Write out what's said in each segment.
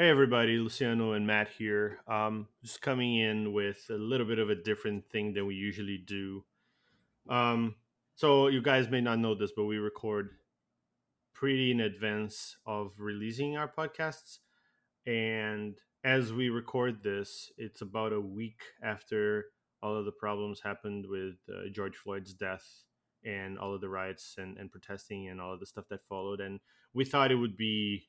Hey everybody, Luciano and Matt here. Um, just coming in with a little bit of a different thing than we usually do. Um, so you guys may not know this, but we record pretty in advance of releasing our podcasts, and as we record this, it's about a week after all of the problems happened with uh, George Floyd's death and all of the riots and, and protesting and all of the stuff that followed. And we thought it would be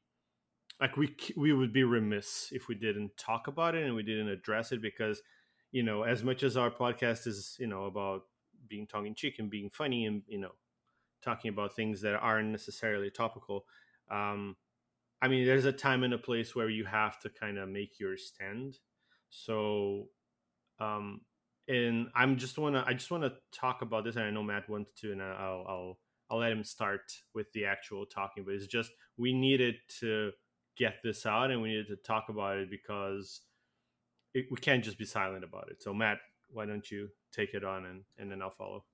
like we we would be remiss if we didn't talk about it and we didn't address it because you know as much as our podcast is you know about being tongue in cheek and being funny and you know talking about things that aren't necessarily topical um i mean there's a time and a place where you have to kind of make your stand. So um and i'm just want to i just want to talk about this and i know matt wants to and i'll i'll i'll let him start with the actual talking but it's just we needed to get this out and we needed to talk about it because it, we can't just be silent about it. So Matt, why don't you take it on and, and then I'll follow.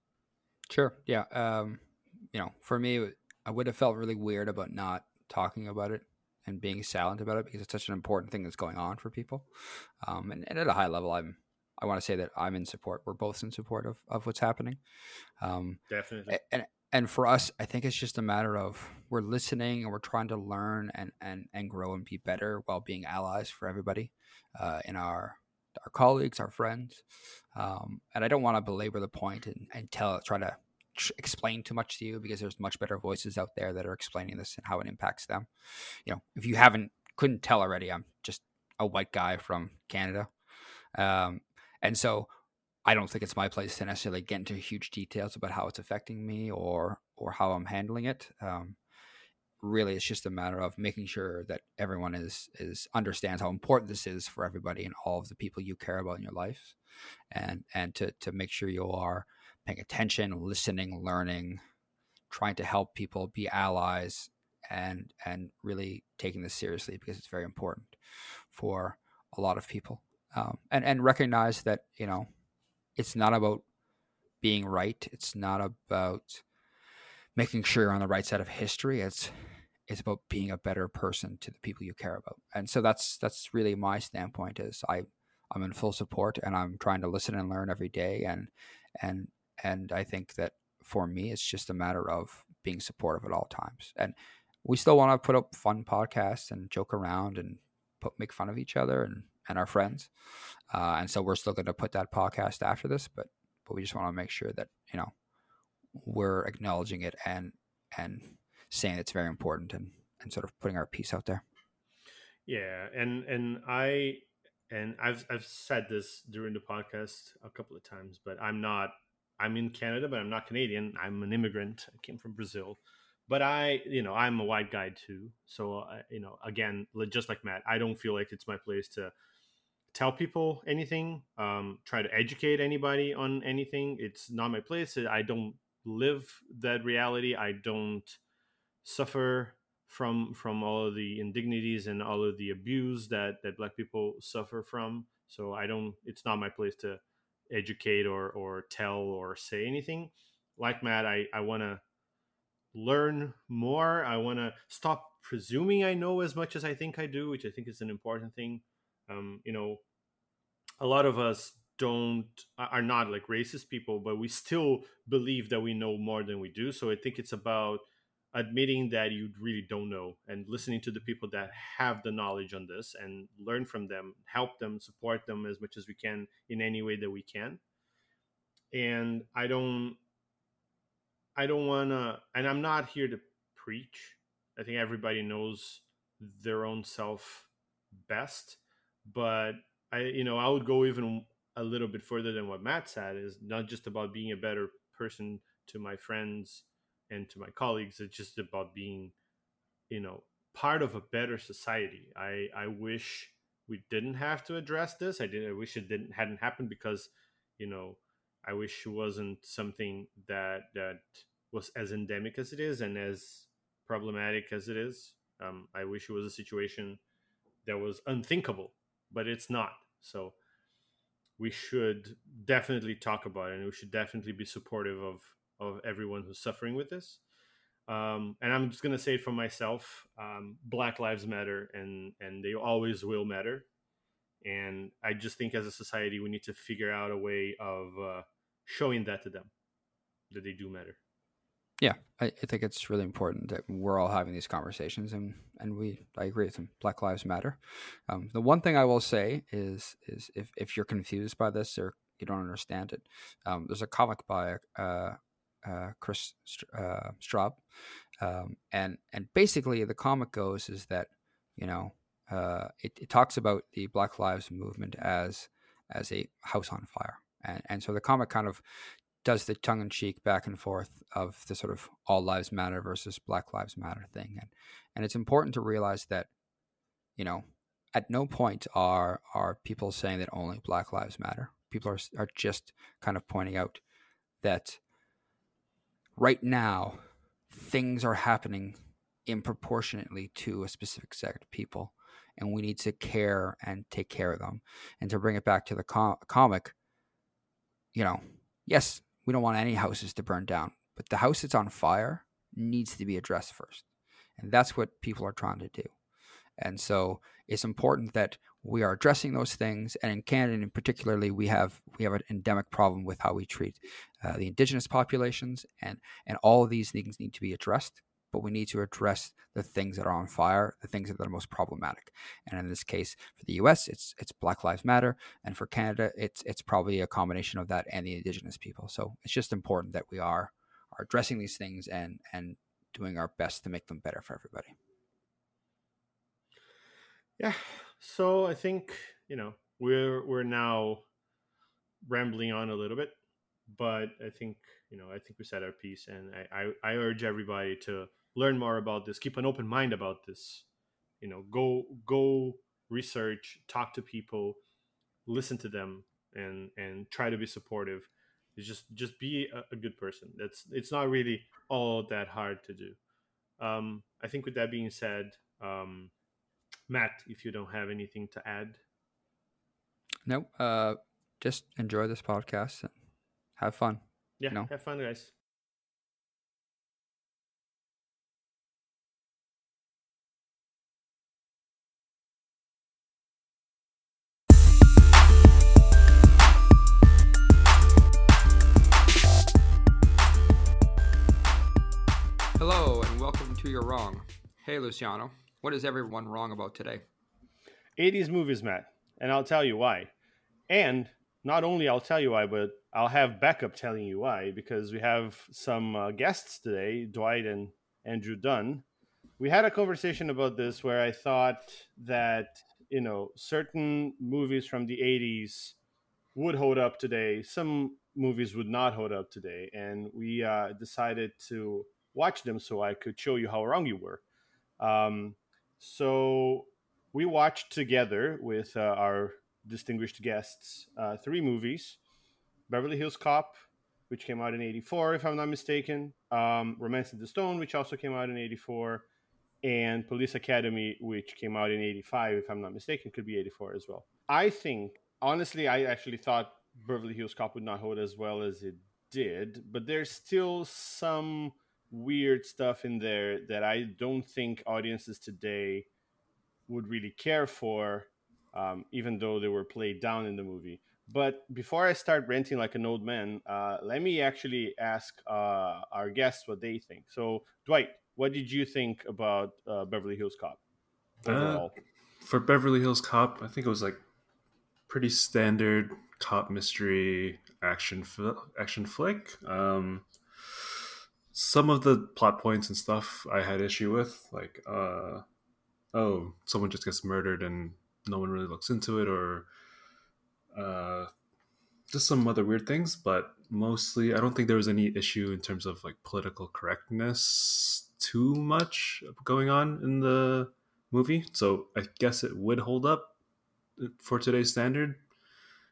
Sure. Yeah. Um, you know, for me, I would have felt really weird about not talking about it and being silent about it because it's such an important thing that's going on for people. Um, and, and, at a high level, I'm, I want to say that I'm in support. We're both in support of, of what's happening. Um, Definitely. And, and for us, I think it's just a matter of we're listening and we're trying to learn and and and grow and be better while being allies for everybody uh, in our our colleagues, our friends. Um, and I don't want to belabor the point and, and tell try to explain too much to you because there's much better voices out there that are explaining this and how it impacts them. You know, if you haven't couldn't tell already, I'm just a white guy from Canada, um, and so I don't think it's my place to necessarily get into huge details about how it's affecting me or or how I'm handling it. Um, really, it's just a matter of making sure that everyone is is understands how important this is for everybody and all of the people you care about in your life, and and to to make sure you are paying attention, listening, learning, trying to help people be allies, and and really taking this seriously because it's very important for a lot of people. Um, and and recognize that you know it's not about being right. It's not about making sure you're on the right side of history. It's it's about being a better person to the people you care about. And so that's that's really my standpoint is I I'm in full support and I'm trying to listen and learn every day and and and I think that for me it's just a matter of being supportive at all times. And we still want to put up fun podcasts and joke around and put make fun of each other and and our friends. Uh, and so we're still going to put that podcast after this, but but we just want to make sure that you know we're acknowledging it and and saying it's very important and and sort of putting our piece out there. Yeah, and and I and I've I've said this during the podcast a couple of times, but I'm not. I'm in Canada, but I'm not Canadian. I'm an immigrant. I came from Brazil, but I, you know, I'm a white guy too. So, uh, you know, again, just like Matt, I don't feel like it's my place to tell people anything, um, try to educate anybody on anything. It's not my place. I don't live that reality. I don't suffer from from all of the indignities and all of the abuse that that black people suffer from. So I don't. It's not my place to educate or or tell or say anything. Like Matt, I I want to learn more. I want to stop presuming I know as much as I think I do, which I think is an important thing um, you know a lot of us don't are not like racist people but we still believe that we know more than we do. So i think it's about admitting that you really don't know and listening to the people that have the knowledge on this and learn from them help them support them as much as we can in any way that we can. And i don't i don't want to and i'm not here to preach. I think everybody knows their own self best but I, you know, I would go even a little bit further than what Matt said. Is not just about being a better person to my friends and to my colleagues. It's just about being, you know, part of a better society. I I wish we didn't have to address this. I did. I wish it didn't hadn't happened because, you know, I wish it wasn't something that that was as endemic as it is and as problematic as it is. Um, I wish it was a situation that was unthinkable but it's not. So we should definitely talk about it, and we should definitely be supportive of of everyone who's suffering with this. Um, and I'm just gonna say it for myself: um, Black Lives Matter, and and they always will matter. And I just think, as a society, we need to figure out a way of uh, showing that to them that they do matter. Yeah, I, I, think it's really important that we're all having these conversations, and and we I agree with them. Black Lives Matter. Um, the one thing I will say is is if if you're confused by this or you don't understand it, um, there's a comic by uh, uh, Kris uh, Straub, um, and and basically the comic goes is that you know uh, it, it talks about the Black Lives movement as as a house on fire, and and so the comic kind of does the tongue in cheek back and forth of the sort of all lives matter versus Black Lives Matter thing, and and it's important to realize that you know at no point are are people saying that only Black Lives Matter. People are are just kind of pointing out that right now things are happening improportionately to a specific set of people and we need to care and take care of them and to bring it back to the com- comic you know yes we don't want any houses to burn down but the house that's on fire needs to be addressed first and that's what people are trying to do and so it's important that we are addressing those things. And in Canada, in particularly, we have we have an endemic problem with how we treat uh, the indigenous populations, and and all of these things need to be addressed. But we need to address the things that are on fire, the things that are most problematic. And in this case, for the U.S., it's it's Black Lives Matter, and for Canada, it's it's probably a combination of that and the indigenous people. So it's just important that we are are addressing these things and and doing our best to make them better for everybody. Yeah. So I think, you know, we're we're now rambling on a little bit, but I think, you know, I think we said our piece and I, I, I urge everybody to learn more about this, keep an open mind about this. You know, go go research, talk to people, listen to them and and try to be supportive. It's just just be a, a good person. That's it's not really all that hard to do. Um, I think with that being said, um, Matt, if you don't have anything to add. No, uh, just enjoy this podcast and have fun. Yeah, you know? have fun, guys. You're Wrong. Hey, Luciano. What is everyone wrong about today? 80s movies, Matt. And I'll tell you why. And not only I'll tell you why, but I'll have backup telling you why because we have some uh, guests today, Dwight and Andrew Dunn. We had a conversation about this where I thought that, you know, certain movies from the 80s would hold up today. Some movies would not hold up today. And we uh, decided to watch them so I could show you how wrong you were. Um, so we watched together with uh, our distinguished guests uh, three movies Beverly Hills Cop, which came out in 84, if I'm not mistaken, um, Romancing the Stone, which also came out in 84, and Police Academy, which came out in 85, if I'm not mistaken, could be 84 as well. I think, honestly, I actually thought Beverly Hills Cop would not hold as well as it did, but there's still some weird stuff in there that I don't think audiences today would really care for, um, even though they were played down in the movie. But before I start ranting like an old man, uh, let me actually ask uh, our guests what they think. So, Dwight, what did you think about uh, Beverly Hills Cop uh, overall? for Beverly Hills Cop, I think it was like pretty standard cop mystery action action flick. Um, some of the plot points and stuff I had issue with, like uh, oh, someone just gets murdered and no one really looks into it, or uh, just some other weird things. But mostly, I don't think there was any issue in terms of like political correctness too much going on in the movie. So I guess it would hold up for today's standard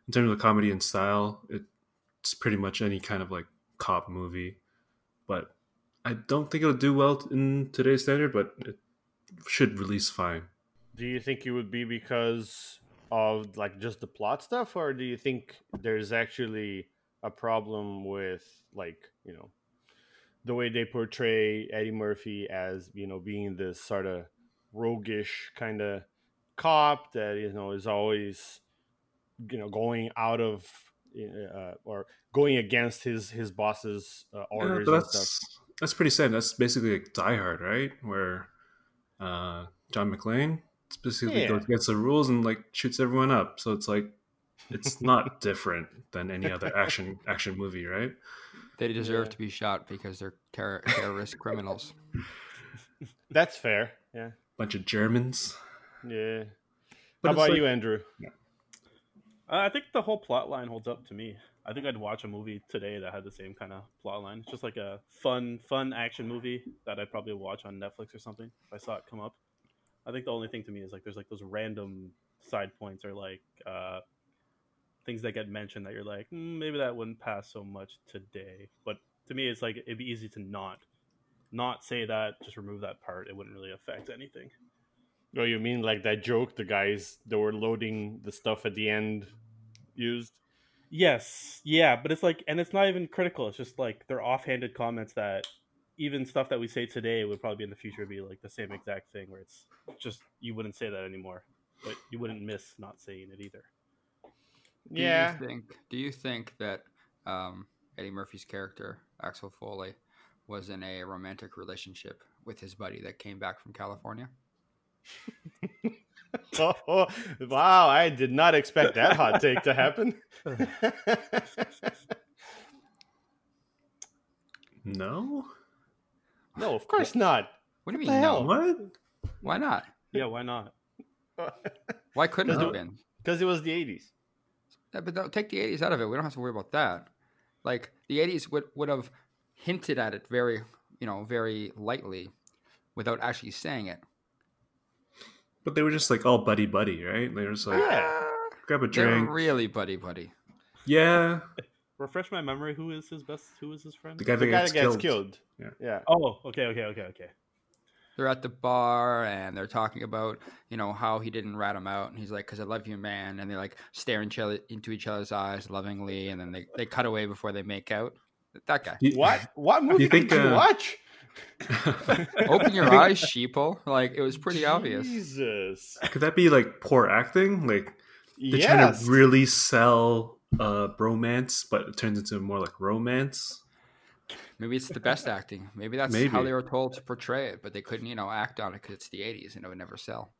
in terms of comedy and style. It's pretty much any kind of like cop movie but I don't think it'll do well in today's standard, but it should release fine. Do you think it would be because of like just the plot stuff, or do you think there's actually a problem with like you know the way they portray Eddie Murphy as you know being this sort of roguish kind of cop that you know is always you know going out of uh, or going against his his boss's uh, orders yeah, and that's stuff. that's pretty sad. That's basically like Die Hard, right? Where uh, John McClane specifically Yeah. goes against the rules and like shoots everyone up. So it's like it's not different than any other action action movie, right? They deserve Yeah. to be shot because they're terror- terrorist criminals. That's fair. Yeah. Bunch of Germans. Yeah. But How about like- you, Andrew? Uh, I think the whole plot line holds up to me. I think I'd watch a movie today that had the same kind of plot line. It's just like a fun, fun action movie that I'd probably watch on Netflix or something if I saw it come up. I think the only thing to me is like there's like those random side points or like uh, things that get mentioned that you're like mm, maybe that wouldn't pass so much today. But to me, it's like it'd be easy to not not say that. Just remove that part. It wouldn't really affect anything. Oh, you mean like that joke the guys that were loading the stuff at the end used? Yes, yeah, but it's like, and it's not even critical. It's just like they're offhanded comments that even stuff that we say today would probably in the future be like the same exact thing, where it's just you wouldn't say that anymore, but you wouldn't miss not saying it either. Do Yeah. You think, do you think that um, Eddie Murphy's character, Axel Foley, was in a romantic relationship with his buddy that came back from California? Oh, oh, wow, I did not expect that hot take to happen. No? no, of course not. What do you What mean? the No. hell? What? Why not? Yeah, why not? Why couldn't it No. have been? Because it was the 80s. Yeah, but don't take the 80s out of it. We don't have to worry about that. Like the 80s would, would have hinted at it very, you know, very lightly without actually saying it. But they were just like all buddy buddy, right? They were just like Yeah. grab a They're drink. really buddy buddy. Yeah. Refresh my memory. Who is his best? Who is his friend? The guy that The guy gets, that gets killed. killed. Yeah. Yeah. Oh, okay, okay, okay, okay. They're at the bar and they're talking about, you know, how he didn't rat him out. And he's like, because I love you, man. And they like stare each other, into each other's eyes lovingly. And then they, they cut away before they make out. That guy. You- What? What movie think, did you uh, watch? Open your eyes, sheeple. Like, it was pretty obvious. Jesus. Could that be like poor acting? Like they're yes. trying to really sell uh bromance, but it turns into more like romance. Maybe it's the best acting. Maybe that's how they were told to portray it, but they couldn't, you know, act on it because it's the 80s and it would never sell.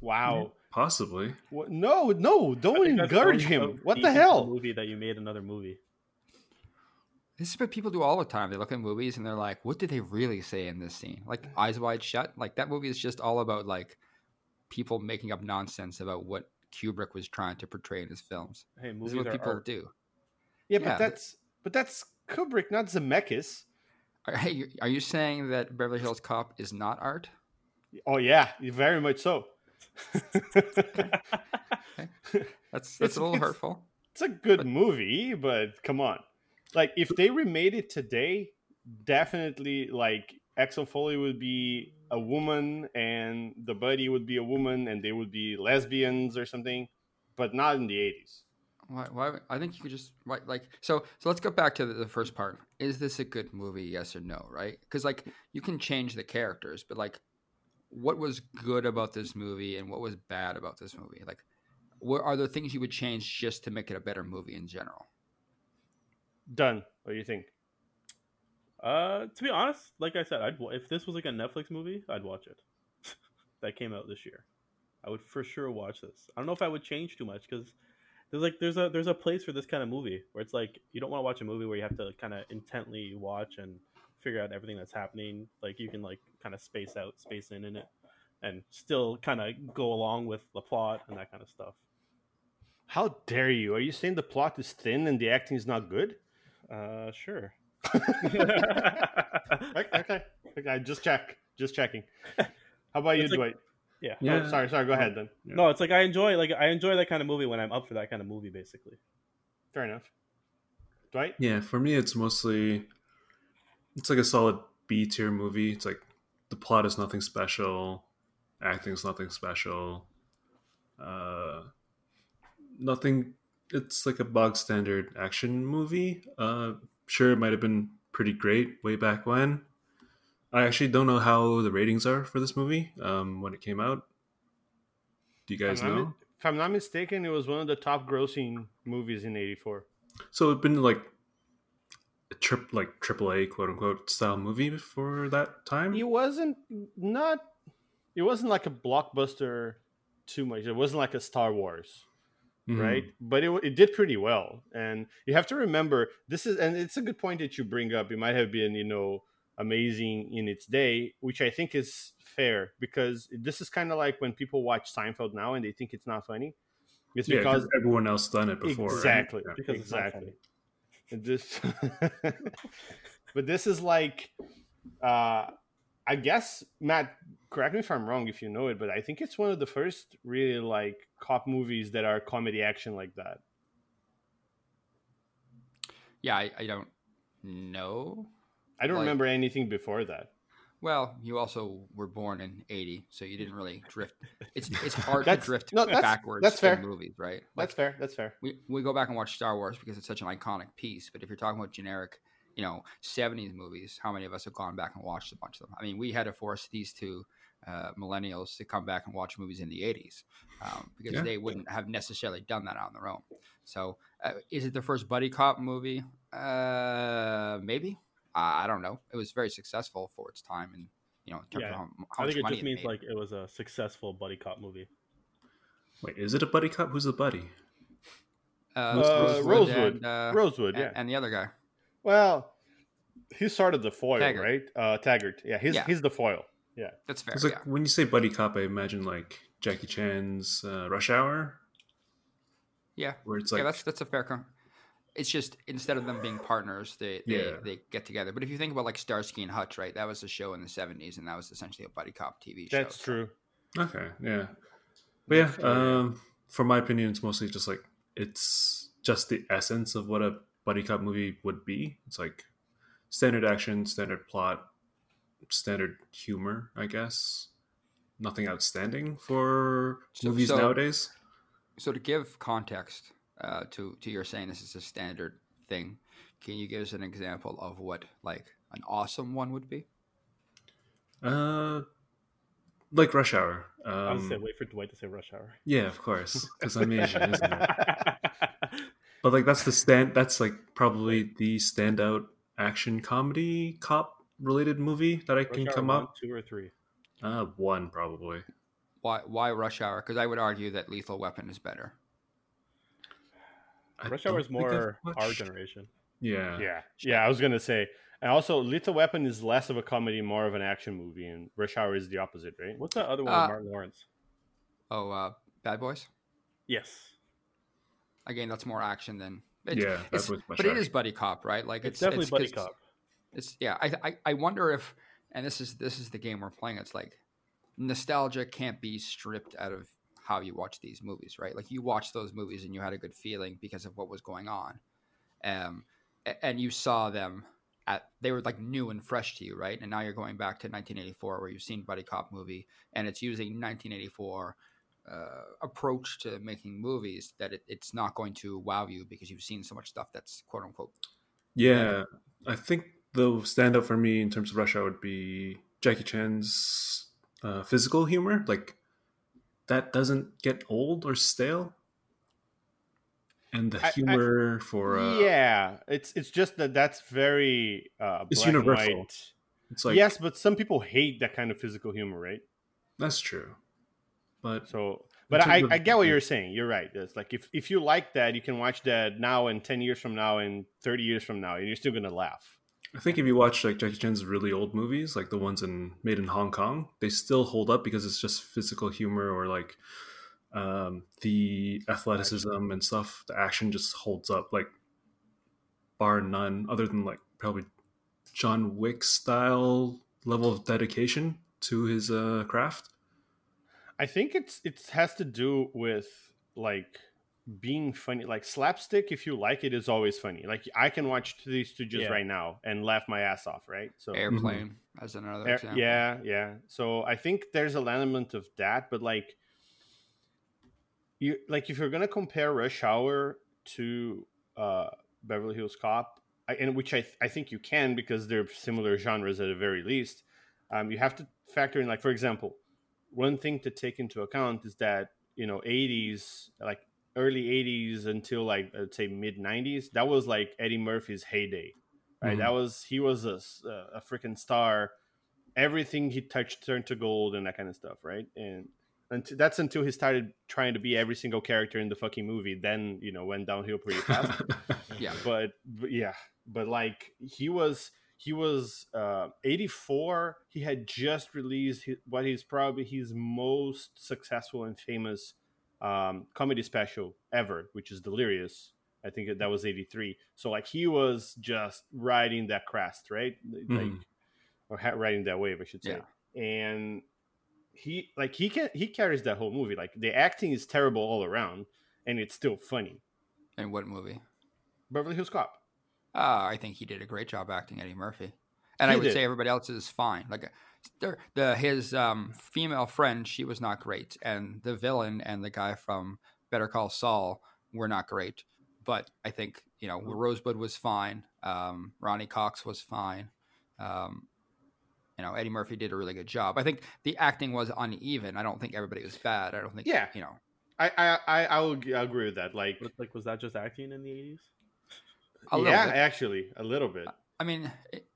wow. Possibly. What? No, no, don't encourage him. What the hell? Movie that you made another movie. This is what people do all the time. They look at movies and they're like, what did they really say in this scene? Like Eyes Wide Shut? Like that movie is just all about like people making up nonsense about what Kubrick was trying to portray in his films. Hey, This movies is what are people art. do. Yeah, Yeah, but but- that's but that's Kubrick, not Zemeckis. Are, hey, you- are you saying that Beverly Hills Cop is not art? Oh yeah, very much so. That's that's It's- a little hurtful. it's a good movie, but come on. Like if they remade it today, definitely like Axel Foley would be a woman and the buddy would be a woman and they would be lesbians or something, but not in the 80s. Why, why? I think you could just why, like so. So let's go back to the, the first part. Is this a good movie? Yes or no? Right? Because like you can change the characters, but like, what was good about this movie and what was bad about this movie? Like, what are there things you would change just to make it a better movie in general? Dunn. What do you think? Uh, to be honest, like I said, I'd if this was like a Netflix movie, I'd watch it. that came out this year, I would for sure watch this. I don't know if I would change too much because there's like there's a there's a place for this kind of movie where it's like you don't want to watch a movie where you have to kind of intently watch and figure out everything that's happening. Like you can like kind of space out, space in in it, and still kind of go along with the plot and that kind of stuff. How dare you? Are you saying the plot is thin and the acting is not good? Uh, sure. Okay, okay. okay just check. Just checking. How about you, It's like- Dwight? yeah. No, Yeah. sorry, sorry. Go ahead then. No, it's like I enjoy like I enjoy that kind of movie when I'm up for that kind of movie, basically. Fair enough. Dwight? Yeah, for me it's mostly it's like a solid B tier movie. It's like the plot is nothing special, acting is nothing special. Uh nothing it's like a bog standard action movie. Uh sure it might have been pretty great way back when. I actually don't know how the ratings are for this movie um, when it came out. Do you guys I'm know? if I'm not mistaken, it was one of the top grossing movies in '84. So it'd been like a trip, like AAA quote unquote style movie before that time. It wasn't not. It wasn't like a blockbuster too much. It wasn't like a Star Wars. Mhm. right? But it, it did pretty well. And you have to remember this is, and it's a good point that you bring up. It might have been, you know, amazing in its day, which I think is fair because this is kind of like when people watch Seinfeld now and they think it's not funny. It's Yeah, because everyone else done it before. right? exactly, Yeah. Because exactly. And this, but this is like, uh, I guess Matt, correct me if I'm wrong if you know it, but I think it's one of the first really like cop movies that are comedy action like that. Yeah, I, I don't know. I don't Like- remember anything before that. Well, you also were born in '80, so you didn't really drift. It's it's hard to drift no, that's- backwards that's fair. in movies, right? Like, That's fair. That's fair. we, we go back and watch Star Wars because it's such an iconic piece. But if you're talking about generic, you know, 70s movies, how many of us have gone back and watched a bunch of them? I mean, we had to force these two uh, millennials to come back and watch movies in the 80s um, because Yeah. they wouldn't have necessarily done that on their own. So, uh, is it the first buddy cop movie? Uh, maybe. I I don't know. It was very successful for its time, and you know, in terms Yeah, of how, how I much think it money just means made. like it was a successful buddy cop movie. Wait, is it a buddy cop? Who's the buddy? uh, Uh, Rosewood. and, uh, Rosewood, and- yeah. and the other guy. Well, he started the foil, Taggart. right? Uh, Taggart. Yeah, he's Yeah. he's the foil. Yeah. That's fair. It's like yeah. when you say buddy cop, I imagine like Jackie Chan's uh, Rush Hour, Yeah, where it's yeah, like that's that's a fair. Com- it's just instead of them being partners, they they, Yeah. they get together. But if you think about like Starsky and Hutch, right? That was a show in the '70s, and that was essentially a buddy cop TV show. That's so- true. okay, yeah, but yeah, um, for my opinion, it's mostly just like it's just the essence of what a buddy cop movie would be. It's like standard action, standard plot, standard humor, I guess. Nothing outstanding for So- movies so- nowadays. So to give context uh, to to your saying this is a standard thing, can you give us an example of what like an awesome one would be? Uh, like Rush Hour. I was Um, say wait for Dwight to say Rush Hour. yeah, of course, because I'm Asian, isn't it? But like that's the stand. That's like probably the standout action comedy cop related movie that I Rush can Hour come one, up. two or three. Uh, one probably. Why why Rush Hour? Because I would argue that Lethal Weapon is better. I Rush Hour is I've more our generation. Yeah. Yeah. Yeah, I was gonna say. And also, Lethal Weapon is less of a comedy, more of an action movie, and Rush Hour is the opposite, right? What's that other one Uh, with Martin Lawrence? Oh, uh, Bad Boys. Yes, Again, that's more action than. It's, Yeah, it's- but it is buddy cop, right? Like it's, it's, definitely it's buddy 'cause- cop. It's yeah. I, I I wonder if, and this is this is the game we're playing. It's like nostalgia can't be stripped out of how you watch these movies, right? Like you watched those movies and you had a good feeling because of what was going on, um, and you saw them at they were like new and fresh to you, right? And now you're going back to 1984 where you've seen buddy cop movie and it's using 1984 uh, approach to making movies that it, it's not going to wow you because you've seen so much stuff that's quote unquote Yeah, I think the standout for me in terms of Rush Hour would be Jackie Chan's uh, physical humor. Like that doesn't get old or stale, and the I- I- humor for uh, yeah, it's it's just that that's very uh, It's universal. it's like yes, but some people hate that kind of physical humor, right? that's true. But So, but I, I get what you're saying. You're right. It's like if if you like that, you can watch that now and ten years from now and thirty years from now, and you're still gonna laugh. I think if you watch like Jackie Chan's really old movies, like the ones in made in Hong Kong, they still hold up because it's just physical humor or like um, the athleticism and stuff. The action just holds up, like bar none, other than like probably John Wick style level of dedication to his uh, craft. I think it's it has to do with like being funny. Like slapstick, if you like it, is always funny. Like I can watch these two just Yeah. right now and laugh my ass off. Right. So airplane as another Air- example yeah, yeah. So I think there's an element of that, but like you like if you're gonna compare Rush Hour to uh Beverly Hills Cop, I, and which I th- I think you can because they're similar genres at the very least. Um, you have to factor in like for example, one thing to take into account is that you know 80s like early 80s until like let's say mid 90s that was like eddie murphy's heyday right Mhm. that was he was a, a freaking star everything he touched turned to gold and that kind of stuff right and until, that's until he started trying to be every single character in the fucking movie then you know went downhill pretty fast Yeah. but, but yeah but like he was he was uh 84 he had just released hi- what is probably his most successful and famous um comedy special ever which is delirious. I think that was 83 so like he was just riding that crest right? Like Mhm. or ha- riding that wave i should say. And he like he can he carries that whole movie. Like the acting is terrible all around and it's still funny. And what movie? beverly hills cop. Uh, I think he did a great job acting Eddie Murphy, and I would did. say everybody else is fine. Like, the, the his um, female friend, she was not great, and the villain and the guy from Better Call Saul were not great. But I think you know Rosebud was fine. Um, Ronny Cox was fine. Um, you know Eddie Murphy did a really good job. I think the acting was uneven. I don't think everybody was bad. I don't think Yeah. you know I I I, I will g- agree with that. Like, But, like, was that just acting in the eighties? a yeah, bit. actually, a little bit. I mean, it,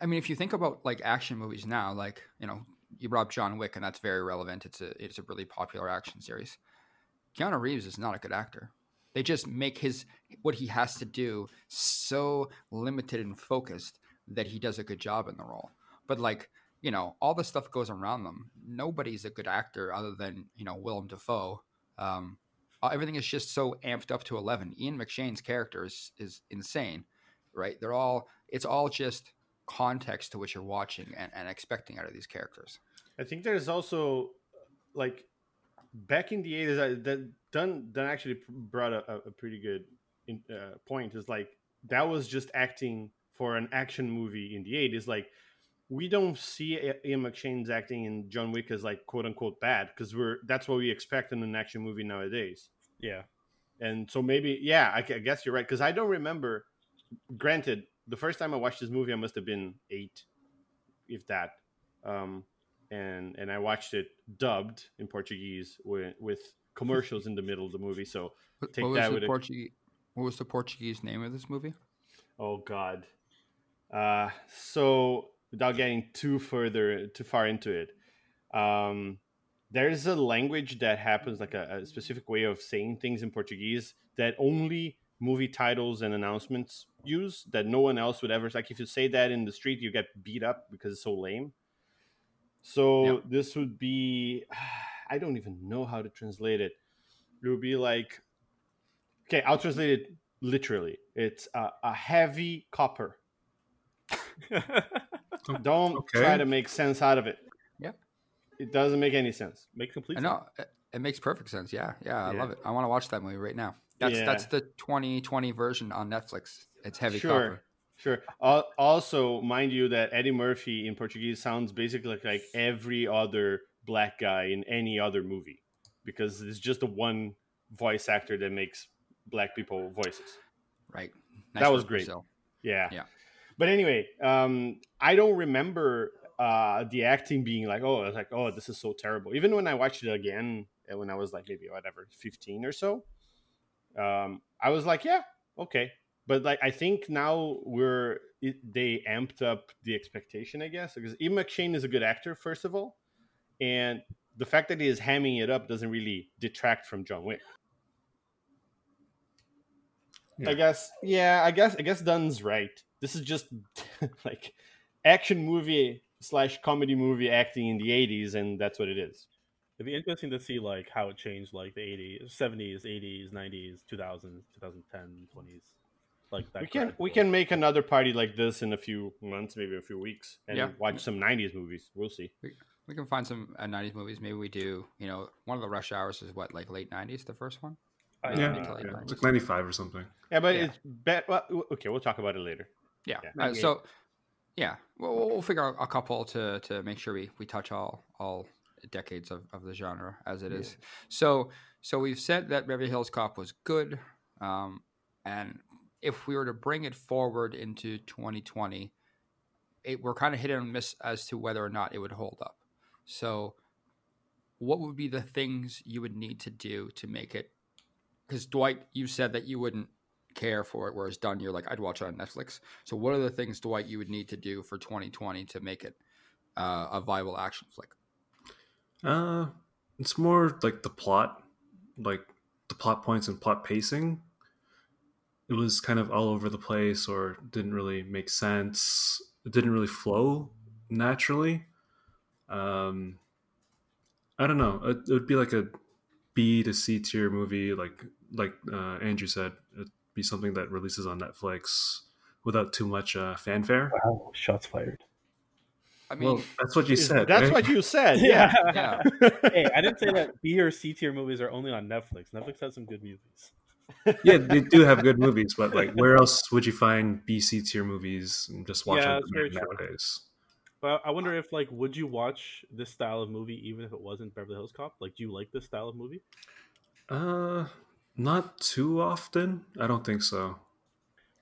I mean, if you think about like action movies now, like you know, you brought up John Wick, and that's very relevant. It's a it's a really popular action series. Keanu Reeves is not a good actor. They just make his what he has to do so limited and focused that he does a good job in the role. But like you know, all the stuff goes around them. Nobody's a good actor other than you know Willem Dafoe. Um, uh, everything is just so amped up to 11 ian mcshane's character is, is insane right they're all it's all just context to what you're watching and, and expecting out of these characters I think there's also like back in the eighties that Dunn Dunn actually brought a, a pretty good in, uh, point. Is like that was just acting for an action movie in the eighties. Like we don't see Ian McShane's acting in John Wick as like quote unquote bad because we're that's what we expect in an action movie nowadays. Yeah. And so maybe yeah, I, I guess you're right because I don't remember. Granted, the first time I watched this movie, I must have been eight, if that. Um, and and I watched it dubbed in Portuguese with, with commercials in the middle of the movie. So Take what was that the with a- Portuguese, what was the portuguese name of this movie oh god. Uh, so without getting too further too far into it, um, there's a language that happens like a, a specific way of saying things in Portuguese that only movie titles and announcements use that no one else would ever like if you say that in the street you get beat up because it's so lame. So Yeah. this would be i don't even know how to translate it. It would be like okay i'll translate it literally. It's a, a heavy copper. Don't Okay. try to make sense out of it. Yeah. it doesn't make any sense. Makes complete i know it, it makes perfect sense. Yeah yeah i Yeah. love it. I want to watch that movie right now that's Yeah. that's the 2020 version on netflix. It's heavy sure copper. sure. Al- also mind you that eddie murphy in portuguese sounds basically like, like every other black guy in any other movie because it's just the one voice actor that makes black people voices. Right. That was great. Yeah. Yeah. but anyway um i don't remember uh the acting being like oh i was like oh this is so terrible. Even when i watched it again uh, when i was like maybe whatever 15 or so um i was like yeah okay. But like i think now we're it, they amped up the expectation i guess because Ian mcshane is a good actor first of all and the fact that he is hamming it up doesn't really detract from john wick. Yeah. i guess yeah i guess i guess dunn's right. This is just like action movie slash comedy movie acting in the 80s and that's what it is It'd be interesting to see like how it changed like the 80s, 70s, 80s, 90s, 2000s, 2010, 20s. Like that. we can we can make another party like this in a few months maybe a few weeks and Yeah. watch some 90s movies we'll see we can find some uh, 90s movies maybe we do you know one of the rush hours is what like late 90s the first one I- yeah, mid yeah. it's like 95 or something. yeah but Yeah. it's bet well, okay we'll talk about it later Yeah. Yeah. Uh, so, yeah, we'll, we'll we'll figure out a couple to to make sure we we touch all all decades of, of the genre as it is. So so we've said that Beverly Hills Cop was good, um, and if we were to bring it forward into 2020, it, we're kind of hit and miss as to whether or not it would hold up. So, what would be the things you would need to do to make it? Because Dwight, you said that you wouldn't care for it, whereas Dunn, you're like, I'd watch it on Netflix. So, what are the things, Dwight, you would need to do for 2020 to make it uh, a viable action flick? Uh, it's more like the plot, like the plot points and plot pacing. It was kind of all over the place, or didn't really make sense. It didn't really flow naturally. Um, I don't know. It, it would be like a B to C tier movie, like like uh, Andrew said. It'd be something that releases on Netflix without too much uh, fanfare. Wow, shots fired. I mean, Well, that's what you said. That's right? what you said. Yeah. yeah. hey, I didn't say that B or C tier movies are only on Netflix. Netflix has some good movies. yeah, they do have good movies, but like, where else would you find BC tier movies and just watch Yeah, them that's nowadays? But I wonder if like, would you watch this style of movie even if it wasn't Beverly Hills Cop? Like, do you like this style of movie? Uh, not too often. I don't think so.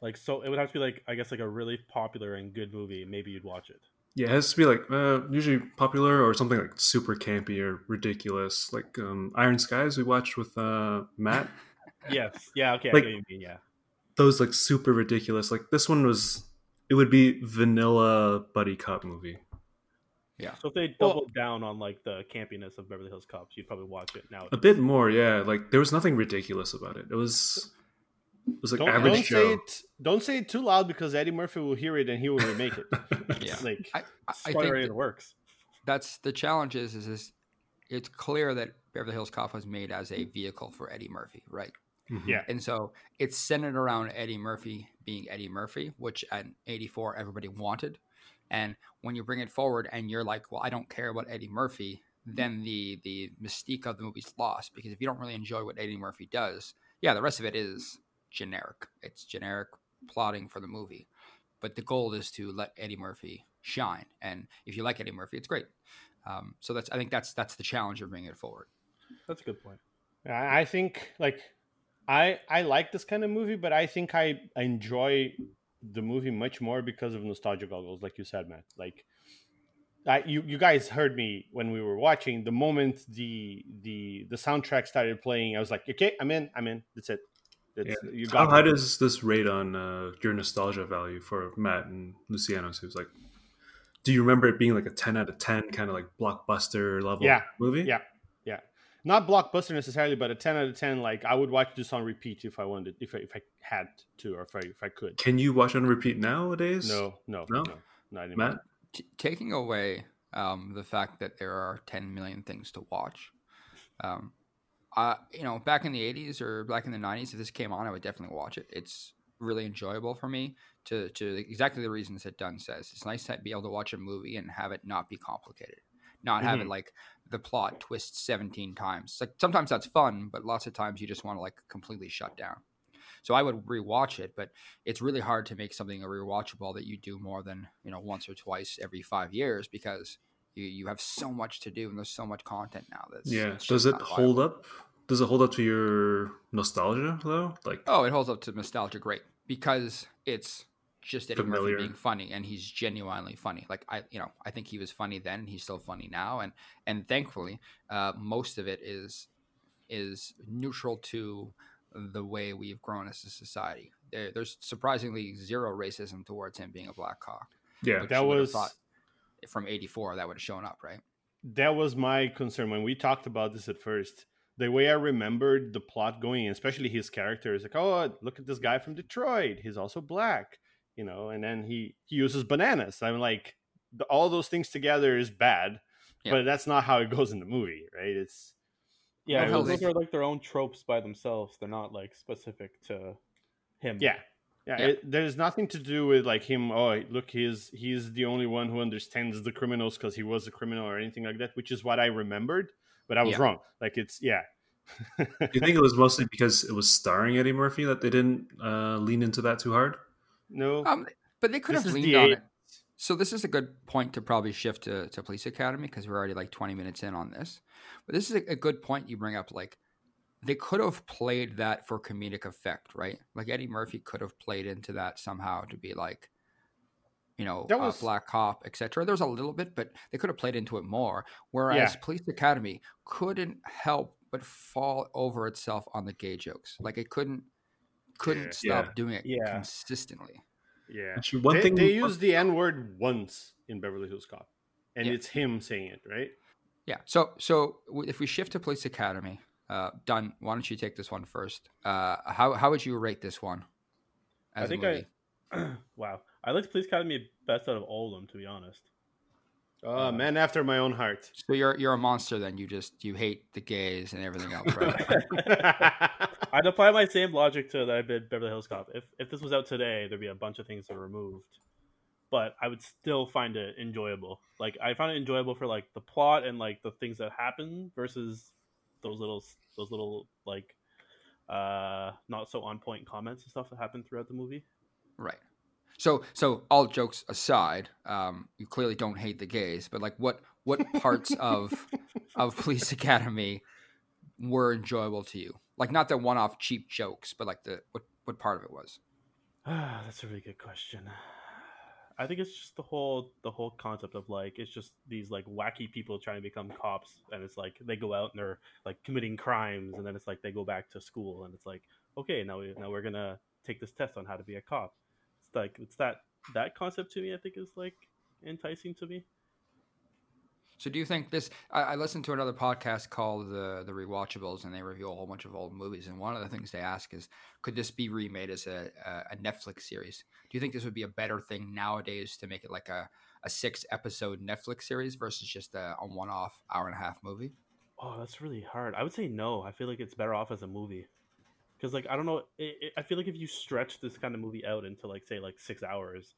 Like, so it would have to be like, I guess, like a really popular and good movie. Maybe you'd watch it. Yeah, it has to be like uh, usually popular or something like super campy or ridiculous, like um, Iron Skies we watched with uh, Matt. Yes. Yeah. Okay. Like- I get what you mean. Yeah. Those like super ridiculous. Like this one was, it would be vanilla buddy cop movie. Yeah. So if they Well- doubled down on like the campiness of Beverly Hills Cops, you'd probably watch it now. A bit more, yeah. Like there was nothing ridiculous about it. It was, it was like Don't, average don't Joe. say it. Don't say it too loud because Eddie Murphy will hear it and he will remake it. Yeah. It's like I, I, I think rating that works. that's the challenge is, is is it's clear that Beverly Hills Cop was made as a vehicle for Eddie Murphy, right? Mhm. Yeah. And so it's centered around Eddie Murphy being Eddie Murphy, which at 84 everybody wanted. And when you bring it forward and you're like, well, I don't care about Eddie Murphy, then the the mystique of the movie's lost because if you don't really enjoy what Eddie Murphy does, yeah, the rest of it is generic. It's generic plotting for the movie. But the goal is to let Eddie Murphy shine. And if you like Eddie Murphy, it's great. Um, so that's I think that's that's the challenge of bringing it forward. That's a good point. I I think like I I like this kind of movie, but I think I enjoy the movie much more because of nostalgia goggles, like you said, Matt. Like I, you you guys heard me when we were watching. The moment the the the soundtrack started playing, I was like, okay, I'm in, I'm in. That's it. That's, You How high does this rate on uh, your nostalgia value for Matt and Luciano? So it's like, do you remember it being like a ten out of ten kind of like blockbuster level Yeah, movie? Yeah, yeah. not blockbuster necessarily, but a ten out of ten. Like I would watch this on repeat if I wanted, if I, if I had to, or if I if I could. Can you watch on repeat nowadays? No, no, No? no, not anymore. Matt. t- taking away um, the fact that there are 10 million things to watch. Um, uh, you know, back in the 80s or back in the 90s, if this came on, I would definitely watch it. It's really enjoyable for me to, to exactly the reasons that Dunn says. It's nice to be able to watch a movie and have it not be complicated, not have it Mhm. like the plot twists 17 times. Like sometimes that's fun, but lots of times you just want to like completely shut down. So I would rewatch it, but it's really hard to make something a rewatchable that you do more than you know once or twice every five years because you, you have so much to do and there's so much content now. That's Yeah. it's Does it hold viable. up? Does it hold up to your nostalgia though? Like, Oh, it holds up to nostalgia great because it's just Eddie Familiar. Murphy being funny and he's genuinely funny. Like I, you know, I think he was funny then and he's still funny now, and and thankfully, uh, most of it is is neutral to the way we've grown as a society. There, there's surprisingly zero racism towards him being a black cock. yeah, That you would have was- thought from '84 that would have shown up, right? that was my concern when we talked about this at first. The way I remembered the plot going, especially his character, is like, oh, look at this guy from Detroit. He's also black, you know, and then he, he uses bananas. I'm like, the, all those things together is bad, Yeah. but that's not how it goes in the movie, right? It's Yeah, those they- are like their own tropes by themselves. They're not like specific to him. yeah, yeah. Yeah. It, there's nothing to do with like him. Oh, look, he's he's the only one who understands the criminals because he was a criminal or anything like that, which is what I remembered, but I was Yeah. wrong. Like it's yeah. Do you think it was mostly because it was starring Eddie Murphy that they didn't uh, lean into that too hard? no, Um, but they could This have leaned on eight- it. So this is a good point to probably shift to, to Police Academy because we're already like 20 minutes in on this. But this is a, a good point you bring up. Like they could have played that for comedic effect, right? Like Eddie Murphy could have played into that somehow to be like, you know, That was- uh, black cop, etc. There's a little bit, but they could have played into it more. Whereas Yeah. Police Academy couldn't help but fall over itself on the gay jokes. Like it couldn't couldn't Yeah. stop Yeah. doing it Yeah. consistently. Yeah. Actually, one they, thing they use the N word once in Beverly Hills Cop, and Yeah. it's him saying it, right? Yeah. So so if we shift to Police Academy, uh, Dunn, why don't you take this one first? Uh, how how would you rate this one? I as a think movie? I. wow, I liked Police Academy best out of all of them, to be honest. Uh, Uh, man after my own heart. So you're you're a monster then. You just you hate the gays and everything else, right? I'd apply my same logic to that I did Beverly Hills Cop. If if this was out today, there'd be a bunch of things that are removed, but I would still find it enjoyable. Like I found it enjoyable for like the plot and like the things that happen versus those little those little like uh not so on point comments and stuff that happen throughout the movie. right. So so all jokes aside, um, you clearly don't hate the gays, but like what what parts of of Police Academy were enjoyable to you? Like not the one off cheap jokes, but like the what what part of it was? Ah, that's a really good question. I think it's just the whole the whole concept of like it's just these like wacky people trying to become cops, and it's like they go out and they're like committing crimes, and then it's like they go back to school, and it's like okay, now we now we're gonna take this test on how to be a cop. It's like it's that that concept to me. I think is like enticing to me. So do you think this? I, I listened to another podcast called the the Rewatchables, and they review a whole bunch of old movies. And one of the things they ask is, could this be remade as a a, Netflix series? Do you think this would be a better thing nowadays to make it like a a six episode Netflix series versus just a, a one off hour and a half movie? Oh, that's really hard. I would say no. I feel like it's better off as a movie. Because like I don't know, it, it, I feel like if you stretch this kind of movie out into like say like six hours,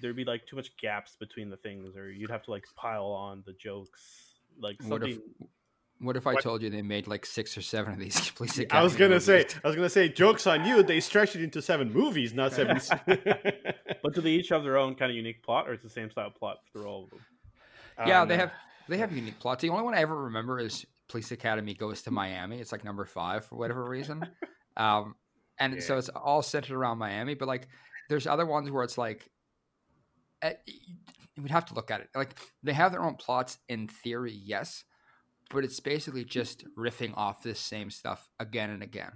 there'd be like too much gaps between the things, or you'd have to like pile on the jokes, like What if- What if I What- told you they made like six or seven of these? Police I was gonna say. I was gonna say, jokes on you. They stretched it into seven movies, not seven. But do they each have their own kind of unique plot, or it's the same style plot through all of them? yeah, Um, they have they have unique plots. The only one I ever remember is Police Academy goes to Miami. It's like number five for whatever reason, um, and so it's all centered around Miami. But like, there's other ones where it's like, you would have to look at it. Like they have their own plots in theory, yes, but it's basically just riffing off this same stuff again and again.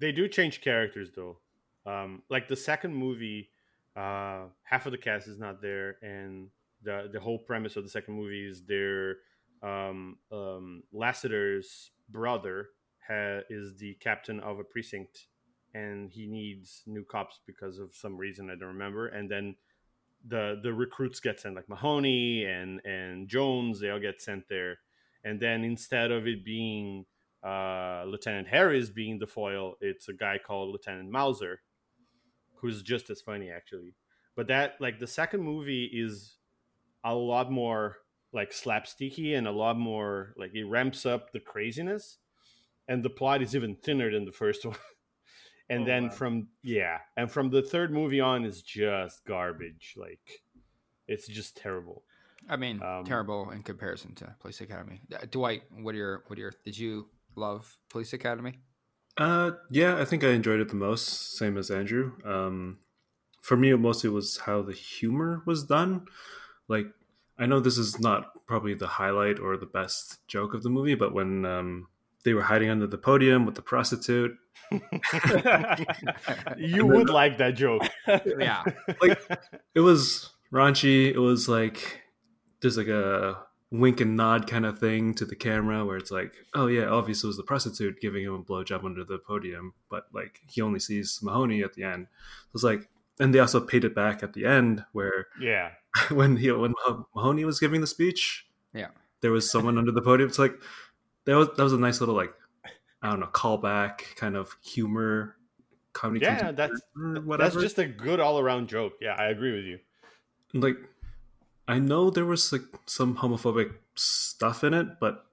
They do change characters though. Um, like the second movie, uh, half of the cast is not there, and the the whole premise of the second movie is their um, um, Lassiter's brother ha- is the captain of a precinct, and he needs new cops because of some reason I don't remember. And then the the recruits get sent, like Mahoney and and Jones, they all get sent there. And then instead of it being uh, Lieutenant Harris being the foil, it's a guy called Lieutenant Mauser, who's just as funny actually. But that like the second movie is a lot more like slapsticky and a lot more like it ramps up the craziness, and the plot is even thinner than the first one. And Oh, then wow. from yeah, and from the third movie on is just garbage. Like it's just terrible. I mean, Um, terrible in comparison to Police Academy. Uh, Dwight, what are your what are your? Did you love Police Academy? Uh, yeah, I think I enjoyed it the most. Same as Andrew. Um, for me, it mostly was how the humor was done. Like, I know this is not probably the highlight or the best joke of the movie, but when um, they were hiding under the podium with the prostitute, You would like that joke. yeah, like it was raunchy. It was like there's like a wink and nod kind of thing to the camera where it's like, oh yeah, obviously it was the prostitute giving him a blowjob under the podium, but like he only sees Mahoney at the end. It was like, and they also paid it back at the end where Yeah. when he when Mahoney was giving the speech, Yeah. there was someone under the podium. It's like that was that was a nice little like I don't know callback kind of humor comedy. Yeah, that's- That's just a good all around joke. Yeah, I agree with you. like I know there was like some homophobic stuff in it, but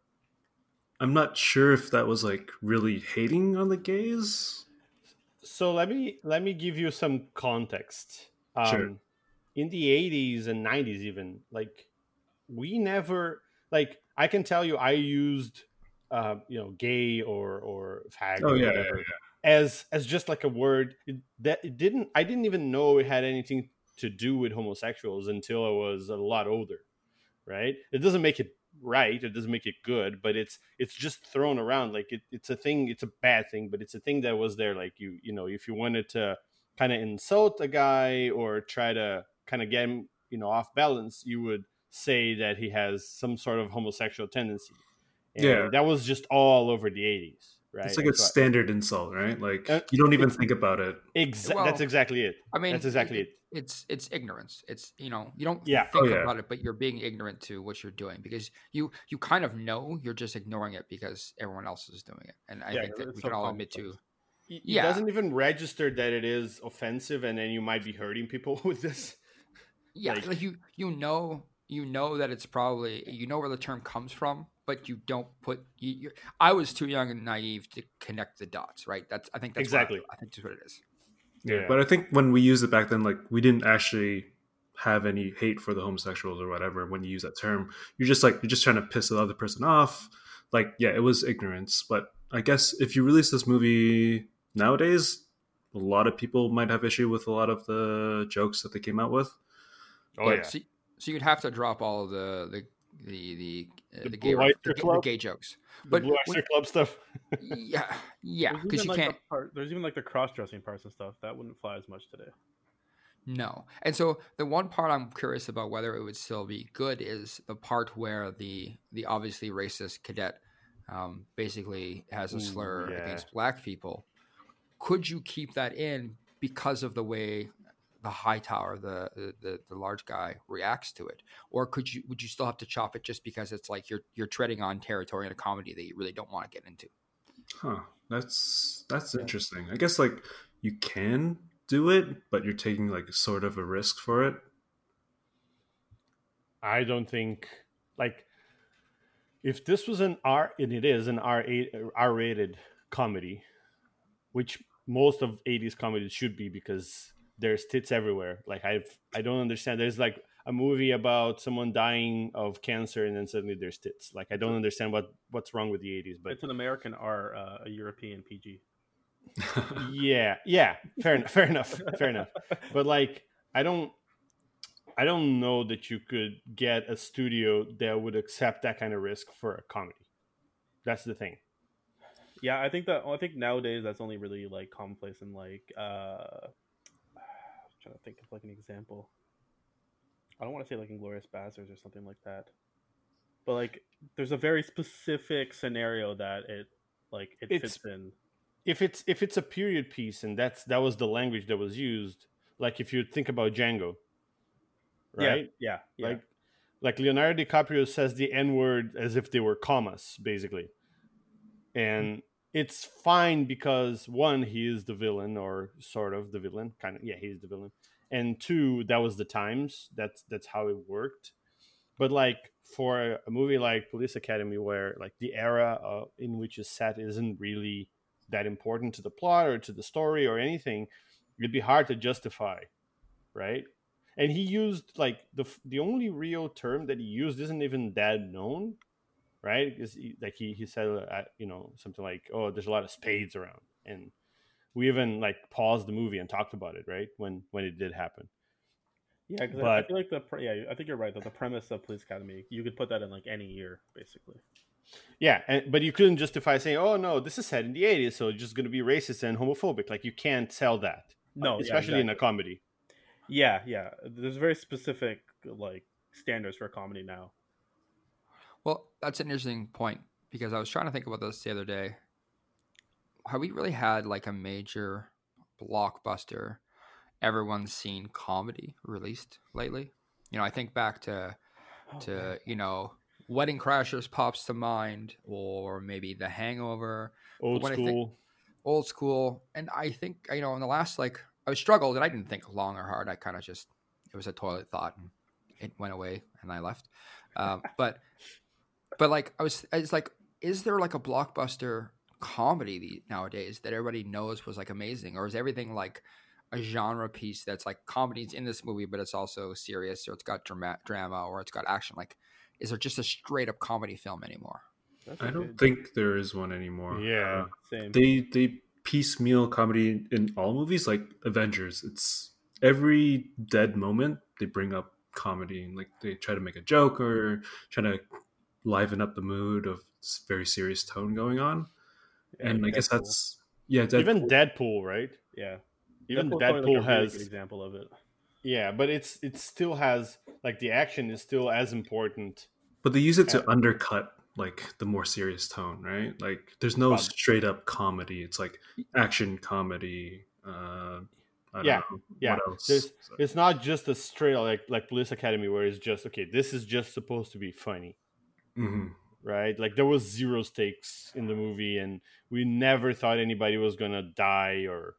I'm not sure if that was like really hating on the gays. So let me let me give you some context. Um, Sure. In the '80s and '90s, even like we never like I can tell you, I used uh, you know, gay or or fag Oh or yeah, yeah, whatever yeah. as as just like a word it, that it didn't. I didn't even know it had anything to do with homosexuals until I was a lot older. Right? It doesn't make it right. It doesn't make it good, but it's it's just thrown around like it, it's a thing. It's a bad thing, but it's a thing that was there. Like you you know, if you wanted to kind of insult a guy or try to kind of get him you know off balance, you would say that he has some sort of homosexual tendency. And Yeah. that was just all over the eighties, right? It's like a So I- standard insult, right? Like Uh, you don't even think about it. Exactly. Well, that's exactly it. I mean, That's exactly it. It's it's ignorance. It's you know you don't Yeah. think Oh, yeah. about it, but you're being ignorant to what you're doing because you you kind of know you're just ignoring it because everyone else is doing it, and I Yeah, think that we can all admit to sense. It Yeah. doesn't even register that it is offensive, and then you might be hurting people with this. yeah Like- like, you you know you know that it's probably you know where the term comes from but you don't put you, you're, i was too young and naive to connect the dots right that's i think that's what I- Exactly. i think that's what it is Yeah. Yeah. But I think when we used it back then, like we didn't actually have any hate for the homosexuals or whatever when you use that term. You're just like you're just trying to piss the other person off. Like, yeah, it was ignorance. But I guess if you release this movie nowadays, a lot of people might have issue with a lot of the jokes that they came out with. Oh But- yeah, so, so you'd have to drop all of the the the the, uh, The the, gay, Blue ref- Oyster the, gay- the gay jokes the but Blue when- Oyster Club stuff. yeah yeah There's because even, you like, can't the part, there's even like the cross dressing parts and stuff that wouldn't fly as much today. No. And so the one part I'm curious about whether it would still be good is the part where the the obviously racist cadet um, basically has a Ooh, slur yeah. against black people. Could you keep that in because of the way the high tower, the, the the the large guy reacts to it, or could you would you still have to chop it just because it's like you're you're treading on territory in a comedy that you really don't want to get into? Huh. That's that's interesting. I guess like you can do it, but you're taking like sort of a risk for it. I don't think like if this was an R and it is an R eight R rated comedy, which most of eighties comedies should be because there's tits everywhere. Like I've I don't understand. There's like a movie about someone dying of cancer and then suddenly there's tits. Like I don't understand what what's wrong with the eighties. But It's an American R, uh, a European PG. yeah, yeah, fair enough, fair enough, fair enough. But like I don't I don't know that you could get a studio that would accept that kind of risk for a comedy. That's the thing. Yeah, I think that I think nowadays that's only really like commonplace in like uh trying to think of like an example. I don't want to say like Inglourious Basterds or something like that. But like there's a very specific scenario that it like it It's- fits in. If it's if it's a period piece and that's that was the language that was used, like if you think about Django, right? Yeah, yeah. Like like Leonardo DiCaprio says the N word as if they were commas, basically. And it's fine because one, he is the villain or sort of the villain. Kind of yeah, he's the villain. And two, that was the times. That's that's how it worked. But like for a movie like Police Academy where like the era uh, in which it's set isn't really that important to the plot or to the story or anything, it'd be hard to justify, right? and he used like the the only real term that he used isn't even that known right because he, like he, he said uh, you know something like oh there's a lot of spades around and we even like paused the movie and talked about it right when when it did happen Yeah, 'cause I- feel like the pre- yeah, I think you're right. That the premise of Police Academy, you could put that in like any year, basically. yeah and, but you couldn't justify saying oh no this is set in the 80s so it's just going to be racist and homophobic like you can't sell that No, yeah, especially in a comedy Yeah, yeah. There's very specific like standards for comedy now. Well, that's an interesting point because I was trying to think about this the other day. Have we really had like a major blockbuster, everyone's seen comedy released lately? You know, I think back to Oh, to you know, Wedding Crashers pops to mind, or maybe The Hangover, old school old school. And I think you know, in the last like I struggled, and I didn't think long or hard. I kind of just it was a toilet thought, and it went away, and I left. Um, but but like I was, it's like, is there like a blockbuster comedy the- nowadays that everybody knows was like amazing, or is everything like a genre piece that's like comedies in this movie, but it's also serious, or it's got drama, drama, or it's got action? Like, is there just a straight up comedy film anymore? I don't think there is one anymore. Yeah. Uh, Same. they they piecemeal comedy in all movies, like Avengers. It's every dead moment they bring up comedy, and like they try to make a joke or try to liven up the mood of s- very serious tone going on. And I guess Deadpool. that's yeah, Deadpool. Even Deadpool, right? yeah. Even Deadpool's Deadpool like, a really has good example of it. yeah, but it's it still has like the action is still as important. but they use it to Yeah. undercut like the more serious tone, right? Like there's no Bob. straight up comedy. It's like action comedy. Uh, I don't Yeah, know. yeah. What else? There's- It's not just a straight like like Police Academy where it's just okay. This is just supposed to be funny, Mhm. right? Like there was zero stakes in the movie, and we never thought anybody was gonna die or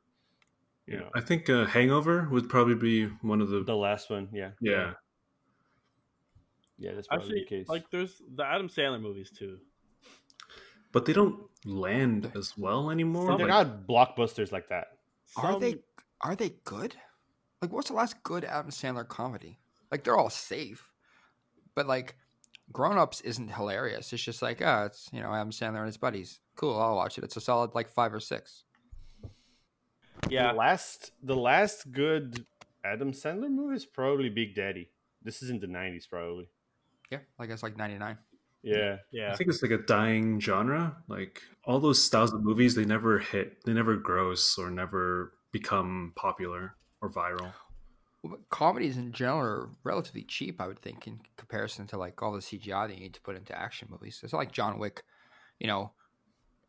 you Yeah, know I think uh, Hangover would probably be one of the the last one. Yeah, yeah. yeah, that's probably Actually, the case. like there's the Adam Sandler movies too. but they don't land as well anymore. they're Like, not blockbusters like that. Are they are they good? Like what's the last good Adam Sandler comedy? Like they're all safe. But like Grown Ups isn't hilarious. It's just like, ah, it's you know, Adam Sandler and his buddies. Cool, I'll watch it. It's a solid like five or six. Yeah, The last the last good Adam Sandler movie is probably Big Daddy. This is in the nineties, probably. Yeah, like it's like ninety nine. Yeah, yeah. I think it's like a dying genre. Like all those styles of movies, they never hit, they never gross or never become popular or viral. Well, but comedies in general are relatively cheap, I would think, in comparison to like all the CGI that you need to put into action movies. It's not like John Wick, you know,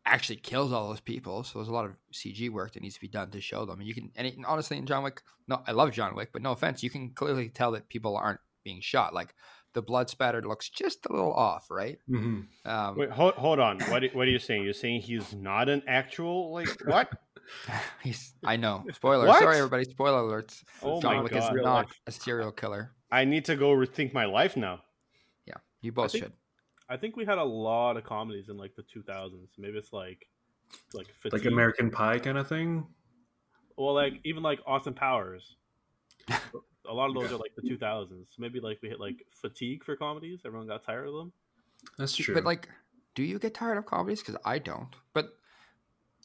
actually kills all those people. So there's a lot of CG work that needs to be done to show them. And you can, and it, honestly, in John Wick, no, I love John Wick, but no offense, you can clearly tell that people aren't being shot. Like the blood spatter looks just a little off, right? hmm Um, Wait, hold, hold on. What what are you saying? You're saying he's not an actual like what? he's, I know. Spoiler. What? Sorry, everybody. Spoiler alerts. Oh John Wick god! is Real not life. a serial killer. I need to go rethink my life now. Yeah, you both think- should. I think we had a lot of comedies in like the 2000s. Maybe it's like like Like American Pie kind of thing. Well, like even like Austin Powers. a lot of those are like the 2000s. Maybe like we hit like fatigue for comedies. Everyone got tired of them. That's true. But like, do you get tired of comedies? Because I don't. But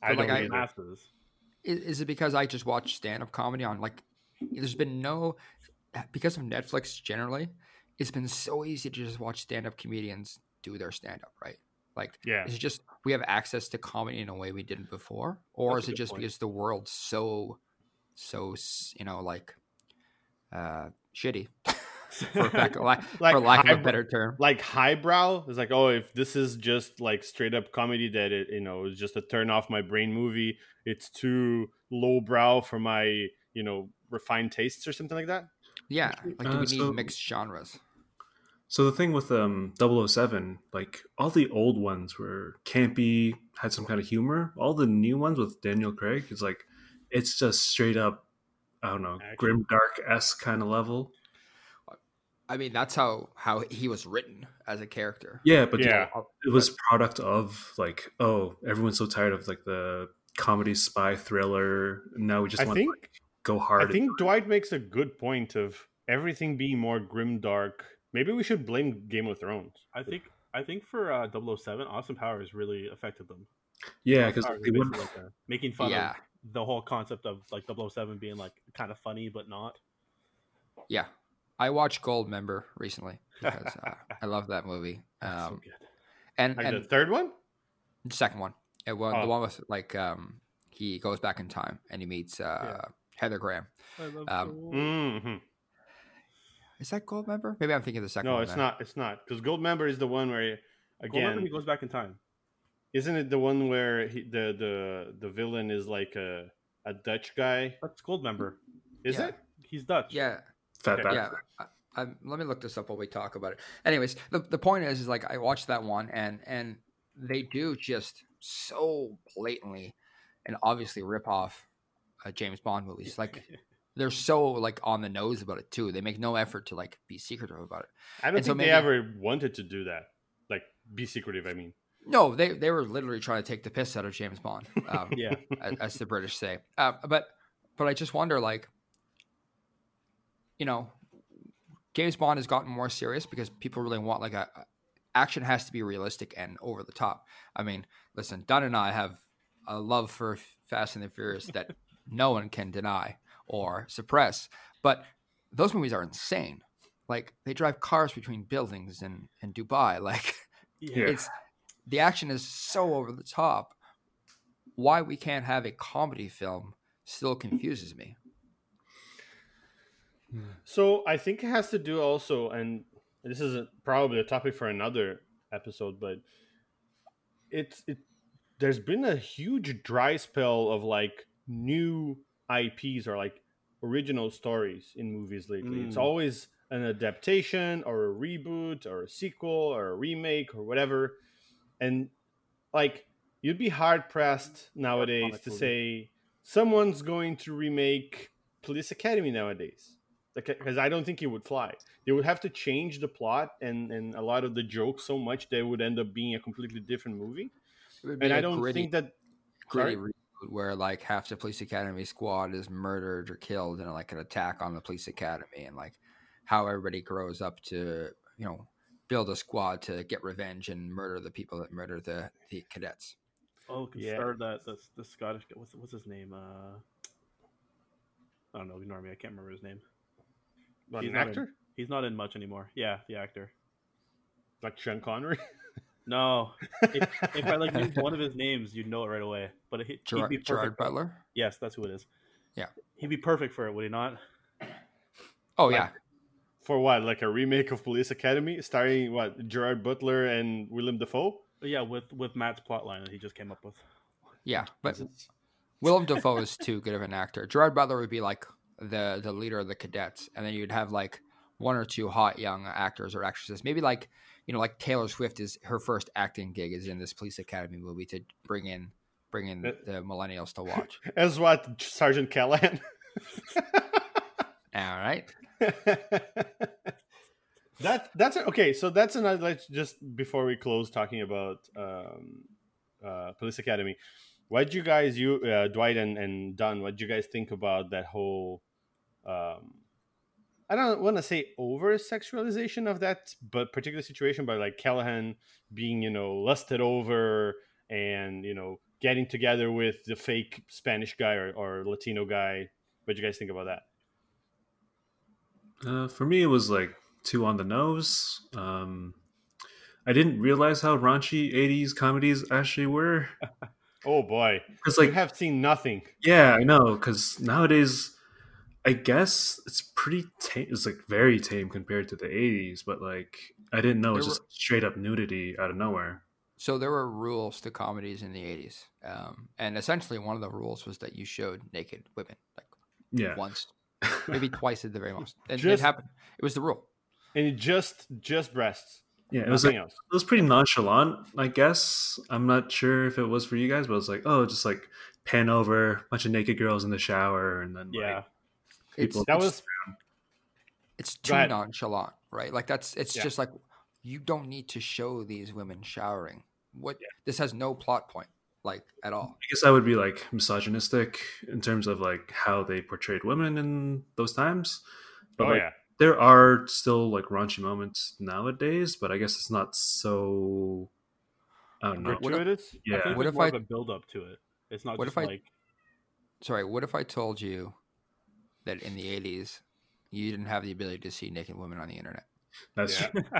I But, like, don't I- either. Masses. Is, is it because I just watch stand up comedy on like? There's been no because of Netflix generally. It's been so easy to just watch stand up comedians do their stand up, right? Like, Yeah. is it just we have access to comedy in a way we didn't before, or That's is it just point. because the world's so, so you know like, uh, shitty for lack, of- Like for lack of a better term? like highbrow is like oh if this is just like straight up comedy that it you know is just a turn off my brain movie it's too lowbrow for my you know refined tastes or something like that Yeah, like do Uh, we need mixed genres? So the thing with um 007, like all the old ones were campy, had some kind of humor. All the new ones with Daniel Craig is like it's just straight up I don't know, Action. grim dark s kind of level. I mean, that's how how he was written as a character. Yeah, but Yeah. it was product of like, oh, everyone's so tired of like the comedy spy thriller. Now we just i want think to like, go hard. i think dwight makes a good point of everything being more grim dark maybe we should blame game of thrones I think I think for uh, 007, Austin Powers really affected them. yeah, because they is like a- making fun Yeah. of the whole concept of like 007 being like kind of funny but not. Yeah, I watched Goldmember recently because uh, I love that movie. That's so Um, good. and like and the third one the second one, it was Oh. the one with like um he goes back in time and he meets uh Heather Graham. I love um, Gold. hmm Is that Goldmember? Maybe I'm thinking of the second no one. it's then. not it's not because goldmember is the one where Goldmember, again he goes back in time. isn't it the one where he, the the the villain is like a a dutch guy That's Gold Member. is Yeah. it He's Dutch. Yeah, Fat Okay. yeah. I, I, let me look this up while we talk about it. Anyways, the, the point is, is like I watched that one, and and they do just so blatantly and obviously rip off uh, James Bond movies. Like they're so like on the nose about it too. They make no effort to like be secretive about it. I don't And so think they ever wanted to do that. Like be secretive. I mean, No, they they were literally trying to take the piss out of James Bond, um, yeah. as, as the British say. Uh, but but I just wonder, like, you know, James Bond has gotten more serious because people really want like a action has to be realistic and over the top. I mean, listen, Dunn and I have a love for Fast and the Furious that no one can deny or suppress, but those movies are insane. Like they drive cars between buildings in in Dubai. Like Yeah. it's the action is so over the top. Why we can't have a comedy film still confuses me. So I think it has to do also, and this is a, probably a topic for another episode, but it's it. There's been a huge dry spell of like new IPs or like original stories in movies lately. It's Mm. always an adaptation or a reboot or a sequel or a remake or whatever, and like you'd be hard pressed nowadays to say someone's going to remake Police Academy nowadays because I don't think it would fly. They would have to change the plot and, and a lot of the jokes so much they would end up being a completely different movie. It would be And I don't gritty, think that gritty sorry? reboot where like half the police academy squad is murdered or killed in like an attack on the police academy and like how everybody grows up to you know build a squad to get revenge and murder the people that murder the the cadets. Oh, could Yeah. start that the, the Scottish. What's what's his name? Uh, I don't know. Ignore me. I can't remember his name. What, He's an not in- actor He's not in much anymore. Yeah, the actor. like Sean Connery. No, if, if I like named one of his names, you'd know it right away. But he, he'd Gerard, be Gerard. Butler. Yes, that's who it is. Yeah. he'd be perfect for it, would he not? Oh Like- yeah, For what? Like a remake of Police Academy starring what? Gerard Butler and Willem Dafoe? Yeah, with with Matt's plotline that he just came up with. yeah. But Willem Dafoe is too good of an actor. Gerard Butler would be like the the leader of the cadets, and then you'd have like one or two hot young actors or actresses. Maybe like you know, like Taylor Swift is her first acting gig is in this Police Academy movie to bring in bring in Uh, the millennials to watch. As what? Sergeant Callahan? All right, that that's okay. So that's another. Let's just before we close talking about um, uh, Police Academy. What you guys, you uh, Dwight and and Dunn? What did you guys think about that whole? Um, I don't want to say over sexualization of that, but particular situation, but like Callahan being you know lusted over and you know getting together with the fake Spanish guy or, or Latino guy. What do you guys think about that? Uh, for me, it was like two on the nose. Um, I didn't realize how raunchy '80s comedies actually were. Oh boy, Because you like, have seen nothing. yeah, I know. Because nowadays, I guess it's pretty tame. It's like very tame compared to the '80s. But like, I didn't know it's There just straight up nudity out of nowhere. so there were rules to comedies in the '80s, um, and essentially one of the rules was that you showed naked women like Yeah, once, maybe twice at the very most. And it Just- happened. It was the rule. and just just breasts. yeah. It was like else. it was pretty nonchalant, I guess. I'm not sure if it was for you guys, but it was like, oh, just like pan over, a bunch of naked girls in the shower, and then Yeah, like, It's people That was it's too nonchalant, right? Like that's it's Yeah. just like you don't need to show these women showering. What this has no plot point, like at all. I guess I would be like misogynistic in terms of like how they portrayed women in those times. But oh like, yeah. there are still like raunchy moments nowadays, but I guess it's not so. I don't know. What if- Gratuitous? I Yeah, think What if more I- of a build up to it. It's not What just if I- like Sorry, what if I told you that in the '80s you didn't have the ability to see naked women on the internet? that's Yeah. true.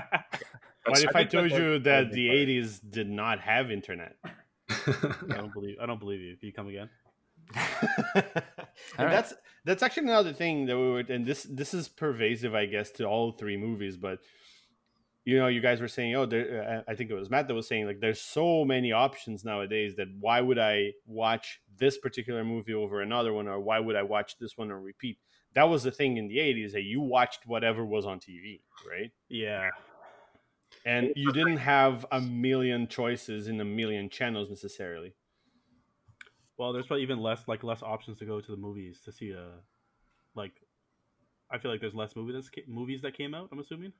What if I, think told you like- that the like- '80s did not have internet? I don't believe. I don't believe you. Can you come again? and right. that's that's actually another thing that we would, and this this is pervasive, I guess, to all three movies. But you know, you guys were saying, oh, there, uh, I think it was Matt that was saying, like, there's so many options nowadays that why would I watch this particular movie over another one, or why would I watch this one on repeat? That was the thing in the '80s that you watched whatever was on TV, right? Yeah, And you didn't have a million choices in a million channels necessarily. Well, there's probably even less like less options to go to the movies to see a like. I feel like there's less movie that's, movies that came out. I'm assuming.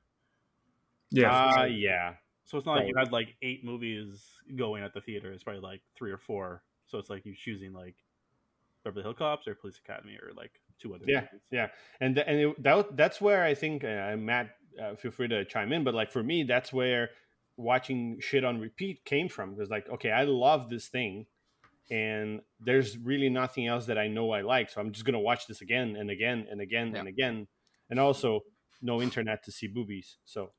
Yeah, Uh, yeah. So it's not like you had like eight movies going at the theater. It's probably like three or four. So it's like you choosing like Beverly Hill Cops or Police Academy or like two other Yeah, movies. yeah, and th- and it, that that's where I think uh, Matt, uh, feel free to chime in, but like for me, that's where watching shit on repeat came from. Because like, okay, I love this thing, and there's really nothing else that I know I like, so I'm just gonna watch this again and again and again Yeah. and again. And also, no internet to see boobies, so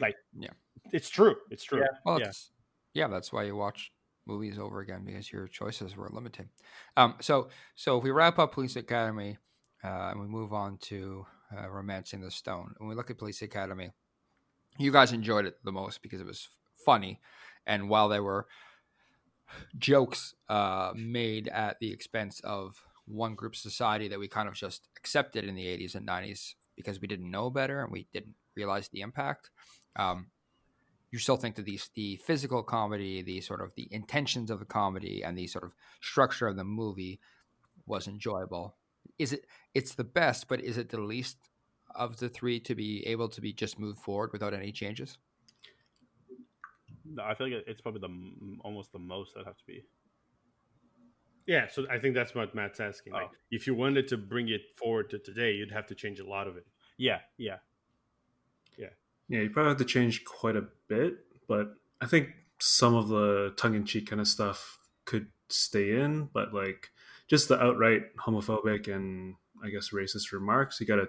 like, Yeah. it's true. It's true. Yeah. Well, Yeah. it's, yeah, that's why you watch movies over again because your choices were limited. Um, so, so if we wrap up Police Academy uh, and we move on to uh, Romancing the Stone, when we look at Police Academy, you guys enjoyed it the most because it was funny, and while there were jokes uh, made at the expense of one group society that we kind of just accepted in the 80s and 90s because we didn't know better and we didn't realize the impact. Um, you still think that these the physical comedy, the sort of the intentions of the comedy, and the sort of structure of the movie was enjoyable. Is it? It's the best, but is it the least of the three to be able to be just moved forward without any changes? No, I feel like it's probably the almost the most that have to be. Yeah, so I think that's what Matt's asking. Like, Oh. if you wanted to bring it forward to today, you'd have to change a lot of it. Yeah, yeah. Yeah, you probably have to change quite a bit, but I think some of the tongue in cheek kind of stuff could stay in, but like just the outright homophobic and I guess racist remarks, you got to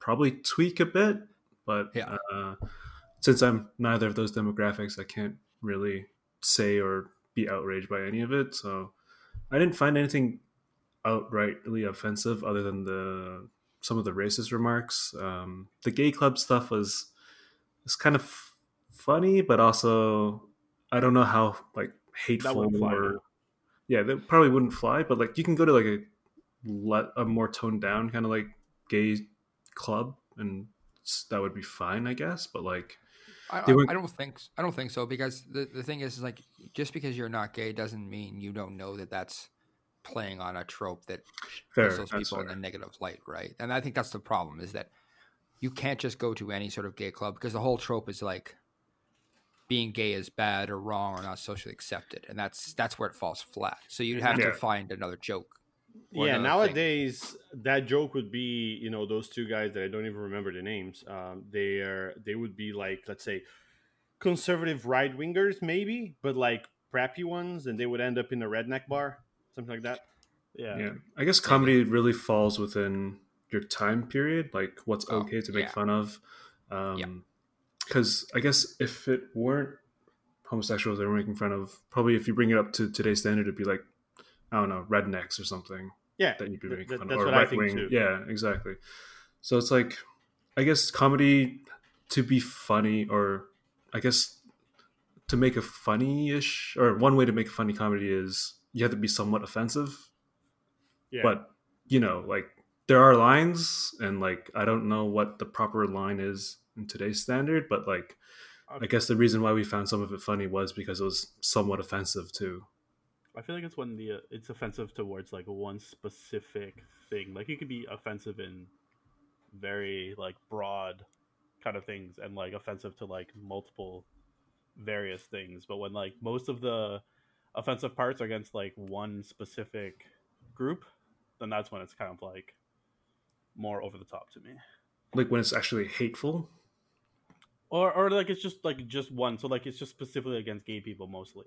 probably tweak a bit. But Yeah. uh, since I'm neither of those demographics, I can't really say or be outraged by any of it. So I didn't find anything outrightly offensive other than the some of the racist remarks. Um, the gay club stuff was it's kind of funny, but also I don't know how like hateful fly, or yeah, that probably wouldn't fly. But like you can go to like a let a more toned down kind of like gay club, and that would be fine, I guess. But like I, I- don't think I don't think so because the, the thing is, is like just because you're not gay doesn't mean you don't know that that's playing on a trope that fair, puts those people in a negative light, right? And I think that's the problem is that you can't just go to any sort of gay club because the whole trope is like being gay is bad or wrong or not socially accepted, and that's that's where it falls flat. So you'd have Yeah. to find another joke. yeah, another thing. nowadays that joke would be, you know, those two guys that I don't even remember the names. Um, they are they would be like, let's say, conservative right wingers, maybe, but like crappy ones, and they would end up in a redneck bar, something like that. Yeah. Yeah, I guess comedy really falls within your time period, like what's Oh, okay to make yeah. fun of. Um, Because I guess if it weren't homosexuals they were making fun of, probably if you bring it up to today's standard, it'd be like, I don't know, rednecks or something Yeah, that you'd be making th- fun that's of, or right wing. Yeah, exactly. So it's like, I guess comedy to be funny, or I guess to make a funny-ish, or one way to make a funny comedy is you have to be somewhat offensive yeah. but you know like there are lines and like i don't know what the proper line is in today's standard but like i guess the reason why we found some of it funny was because it was somewhat offensive too I feel like it's when the uh, it's offensive towards like one specific thing. Like you could be offensive in very like broad kind of things and like offensive to like multiple various things. But when like most of the offensive parts are against like one specific group, then that's when it's kind of like more over the top to me. like when it's actually hateful Or or like it's just like just one. So like it's just specifically against gay people mostly.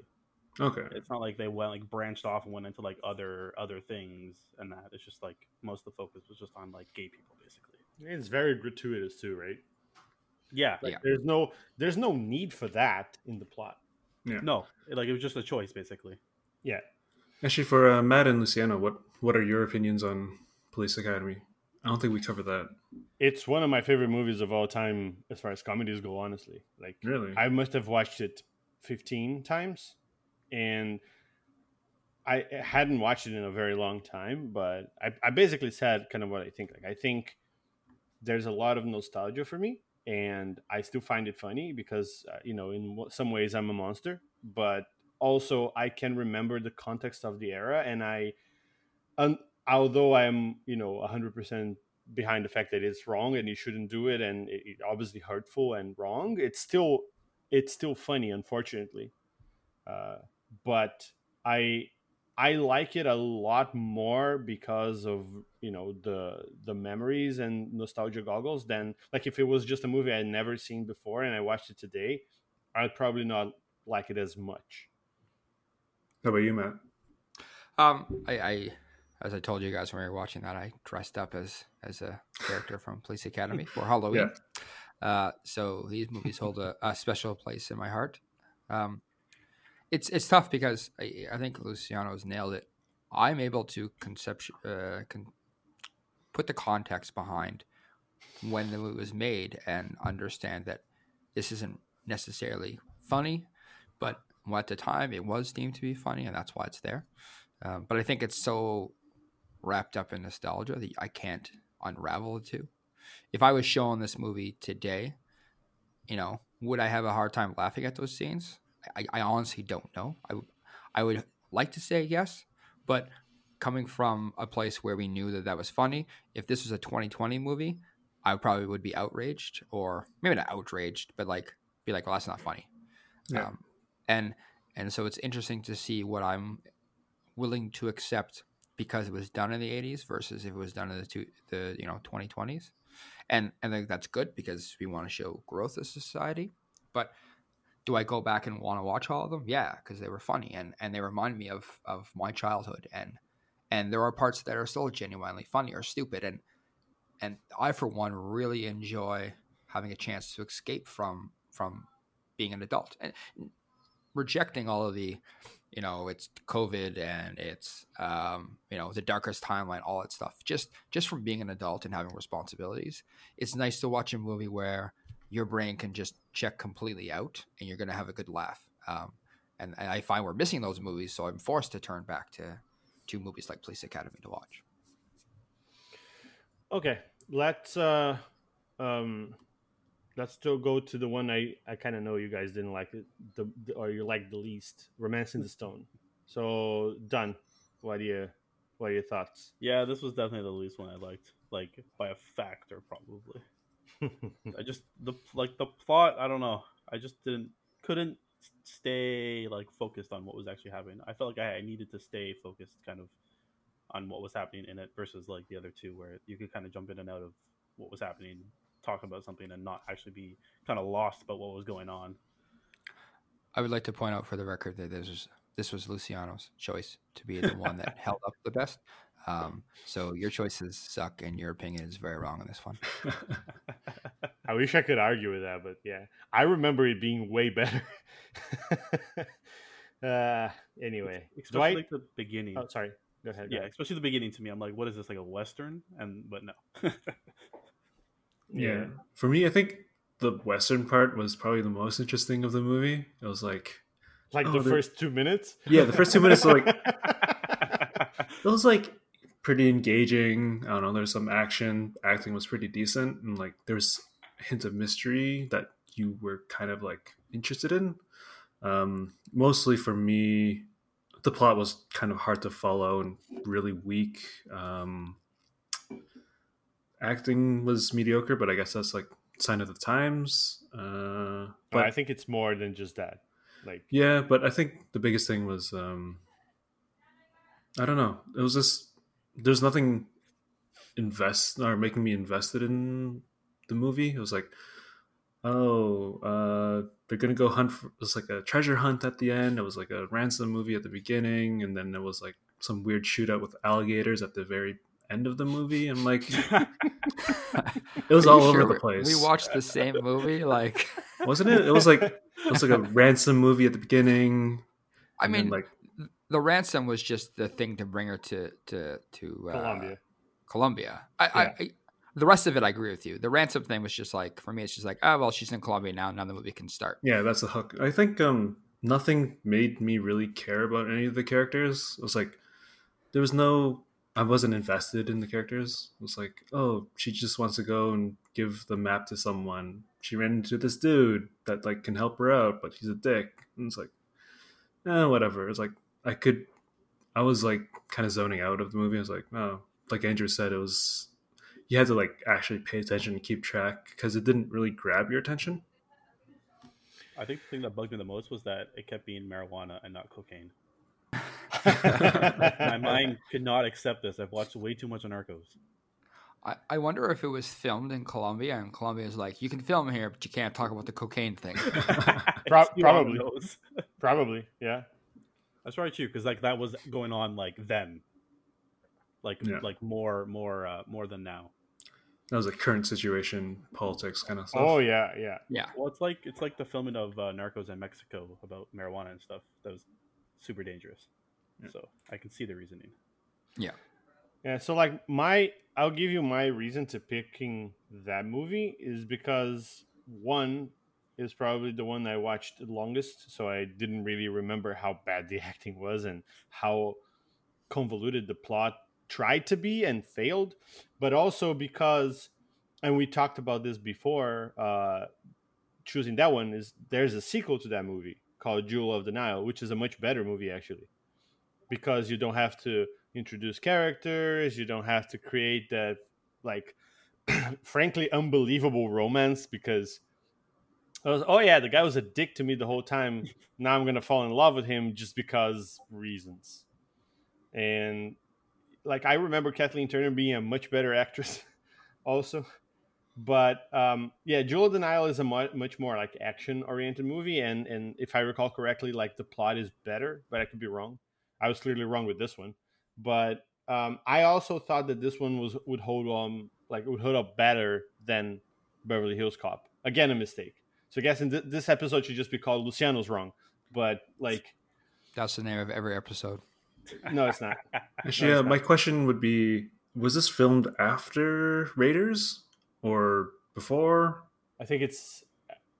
okay It's not like they went like branched off and went into like other other things and that. It's just like most of the focus was just on like gay people basically. it's very gratuitous too, right? Yeah. Like Yeah. there's no there's no need for that in the plot. No, like it was just a choice basically. Yeah. actually for uh, matt and luciano what what are your opinions on police academy i don't think we covered that It's one of my favorite movies of all time as far as comedies go, honestly. Like really I must have watched it 15 times and I hadn't watched it in a very long time, but I, I basically said kind of what I think. Like, I think there's a lot of nostalgia for me, and I still find it funny because, uh, you know, in some ways I'm a monster, but also I can remember the context of the era. And I, although I'm, you know, 100% behind the fact that it's wrong and you shouldn't do it and it, it obviously hurtful and wrong it's still it's still funny unfortunately uh, but i i like it a lot more because of you know the the memories and nostalgia goggles than like if it was just a movie i'd never seen before and i watched it today I'd probably not like it as much. How about you, Matt? Um, I, I, as I told you guys when we were watching that, I dressed up as as a character from Police Academy for Halloween. Uh, so these movies hold a, a, special place in my heart. Um, it's it's tough because I, I think Luciano's nailed it. I'm able to conception uh, con- put the context behind when the movie was made and understand that this isn't necessarily funny, but at the time it was deemed to be funny, and that's why it's there. Um, but I think it's so wrapped up in nostalgia that I can't unravel the two. If I was showing this movie today, you know, would I have a hard time laughing at those scenes? I, I honestly don't know. I, I would like to say yes, but coming from a place where we knew that that was funny, if this was a 2020 movie, I probably would be outraged, or maybe not outraged, but like be like, "Well, that's not funny." Yeah. Um, and and so it's interesting to see what I'm willing to accept because it was done in the 80s versus if it was done in the two, the you know 2020s and and that's good because we want to show growth as society. But do I go back and want to watch all of them? Yeah because they were funny and and they remind me of of my childhood. And and there are parts that are still genuinely funny or stupid. And and I for one really enjoy having a chance to escape from from being an adult. And rejecting all of the you know it's covid and it's um, you know the darkest timeline all that stuff. Just just from being an adult and having responsibilities it's nice to watch a movie where your brain can just check completely out and you're going to have a good laugh. Um, and, and, i find we're missing those movies so i'm forced to turn back to to movies like police academy to watch. Okay let's uh um let's still go to the one I, I kind of know you guys didn't like it, the, the, or you like the least, Romancing the Stone. So Dunn. What do you what are your thoughts? Yeah, this was definitely the least one I liked, like by a factor probably. I just the like the plot. I don't know. I just didn't couldn't stay like focused on what was actually happening. I felt like I, I needed to stay focused, kind of, on what was happening in it versus like the other two, where you could kind of jump in and out of what was happening talk about something and not actually be kind of lost about what was going on. I would like to point out for the record that this was this was Luciano's choice to be the one that held up the best. Um, so your choices suck, and your opinion is very wrong on this one. I wish I could argue with that, but yeah, I remember it being way better. uh, anyway, especially like the beginning. Oh, sorry. Go ahead. Go yeah, ahead. especially the beginning. To me, I'm like, what is this like a western? And but no. Yeah. For me, I think the western part was probably the most interesting of the movie. It was like like oh, the first two minutes. Yeah, the first two minutes like it was like pretty engaging. I don't know. There's some action. Acting was pretty decent, and like there's hints of mystery that you were kind of like interested in. Um, mostly for me, the plot was kind of hard to follow and really weak. Um, acting was mediocre, but I guess that's like sign of the times. Uh, but I think it's more than just that. Like yeah, but I think the biggest thing was um, I don't know. It was just there's nothing invest or making me invested in the movie. It was like oh uh, they're gonna go hunt for it was like a treasure hunt at the end. It was like a ransom movie at the beginning, and then there was like some weird shootout with alligators at the very end of the movie and like it was all over the place. We watched the same movie, like wasn't it? It was like it was like a ransom movie at the beginning. I mean, like the ransom was just the thing to bring her to to to uh, Colombia. Colombia. I, yeah. I, I, the rest of it, I agree with you. The ransom thing was just like for me, it's just like, oh well, she's in Colombia now. Now the movie can start. Yeah, that's the hook. I think um nothing made me really care about any of the characters. It was like there was no I wasn't invested in the characters. It was like, oh, she just wants to go and give the map to someone. She ran into this dude that like can help her out, but he's a dick. And it's like, eh, whatever. It's like I could, I was like kind of zoning out of the movie. I was like, oh, like Andrew said, it was you had to like actually pay attention and keep track because it didn't really grab your attention. I think the thing that bugged me the most was that it kept being marijuana and not cocaine. My mind could not accept this. I've watched way too much of Narcos. I, I wonder if it was filmed in Colombia and Colombia is like, you can film here, but you can't talk about the cocaine thing. Pro- probably. one of those. Probably, yeah. That's probably true because like that was going on like then, like Yeah. like more more uh, more than now. That was a current situation, politics kind of stuff. Oh yeah, yeah. yeah. Well, it's like it's like the filming of uh, Narcos in Mexico about marijuana and stuff. That was super dangerous. Yeah. So I can see the reasoning. Yeah, Yeah. so like my I'll give you my reason to picking that movie is because one is probably the one I watched the longest, so I didn't really remember how bad the acting was and how convoluted the plot tried to be and failed, but also because and we talked about this before uh choosing that one is there's a sequel to that movie called Jewel of the Nile, which is a much better movie actually. Because you don't have to introduce characters, you don't have to create that like frankly unbelievable romance because was, oh yeah, the guy was a dick to me the whole time. Now I'm gonna fall in love with him just because reasons. And like I remember Kathleen Turner being a much better actress, also. But um, yeah, Jewel of the is a mu- much more like action oriented movie, and and if I recall correctly, like the plot is better, but I could be wrong. I was clearly wrong with this one, but um, I also thought that this one was would hold um like would hold up better than Beverly Hills Cop. Again, a mistake. So I guess in th- this episode should just be called Luciano's wrong, but like That's the name of every episode. no, it's not. Actually, No, yeah, it's my not. question would be: Was this filmed after Raiders or before? I think it's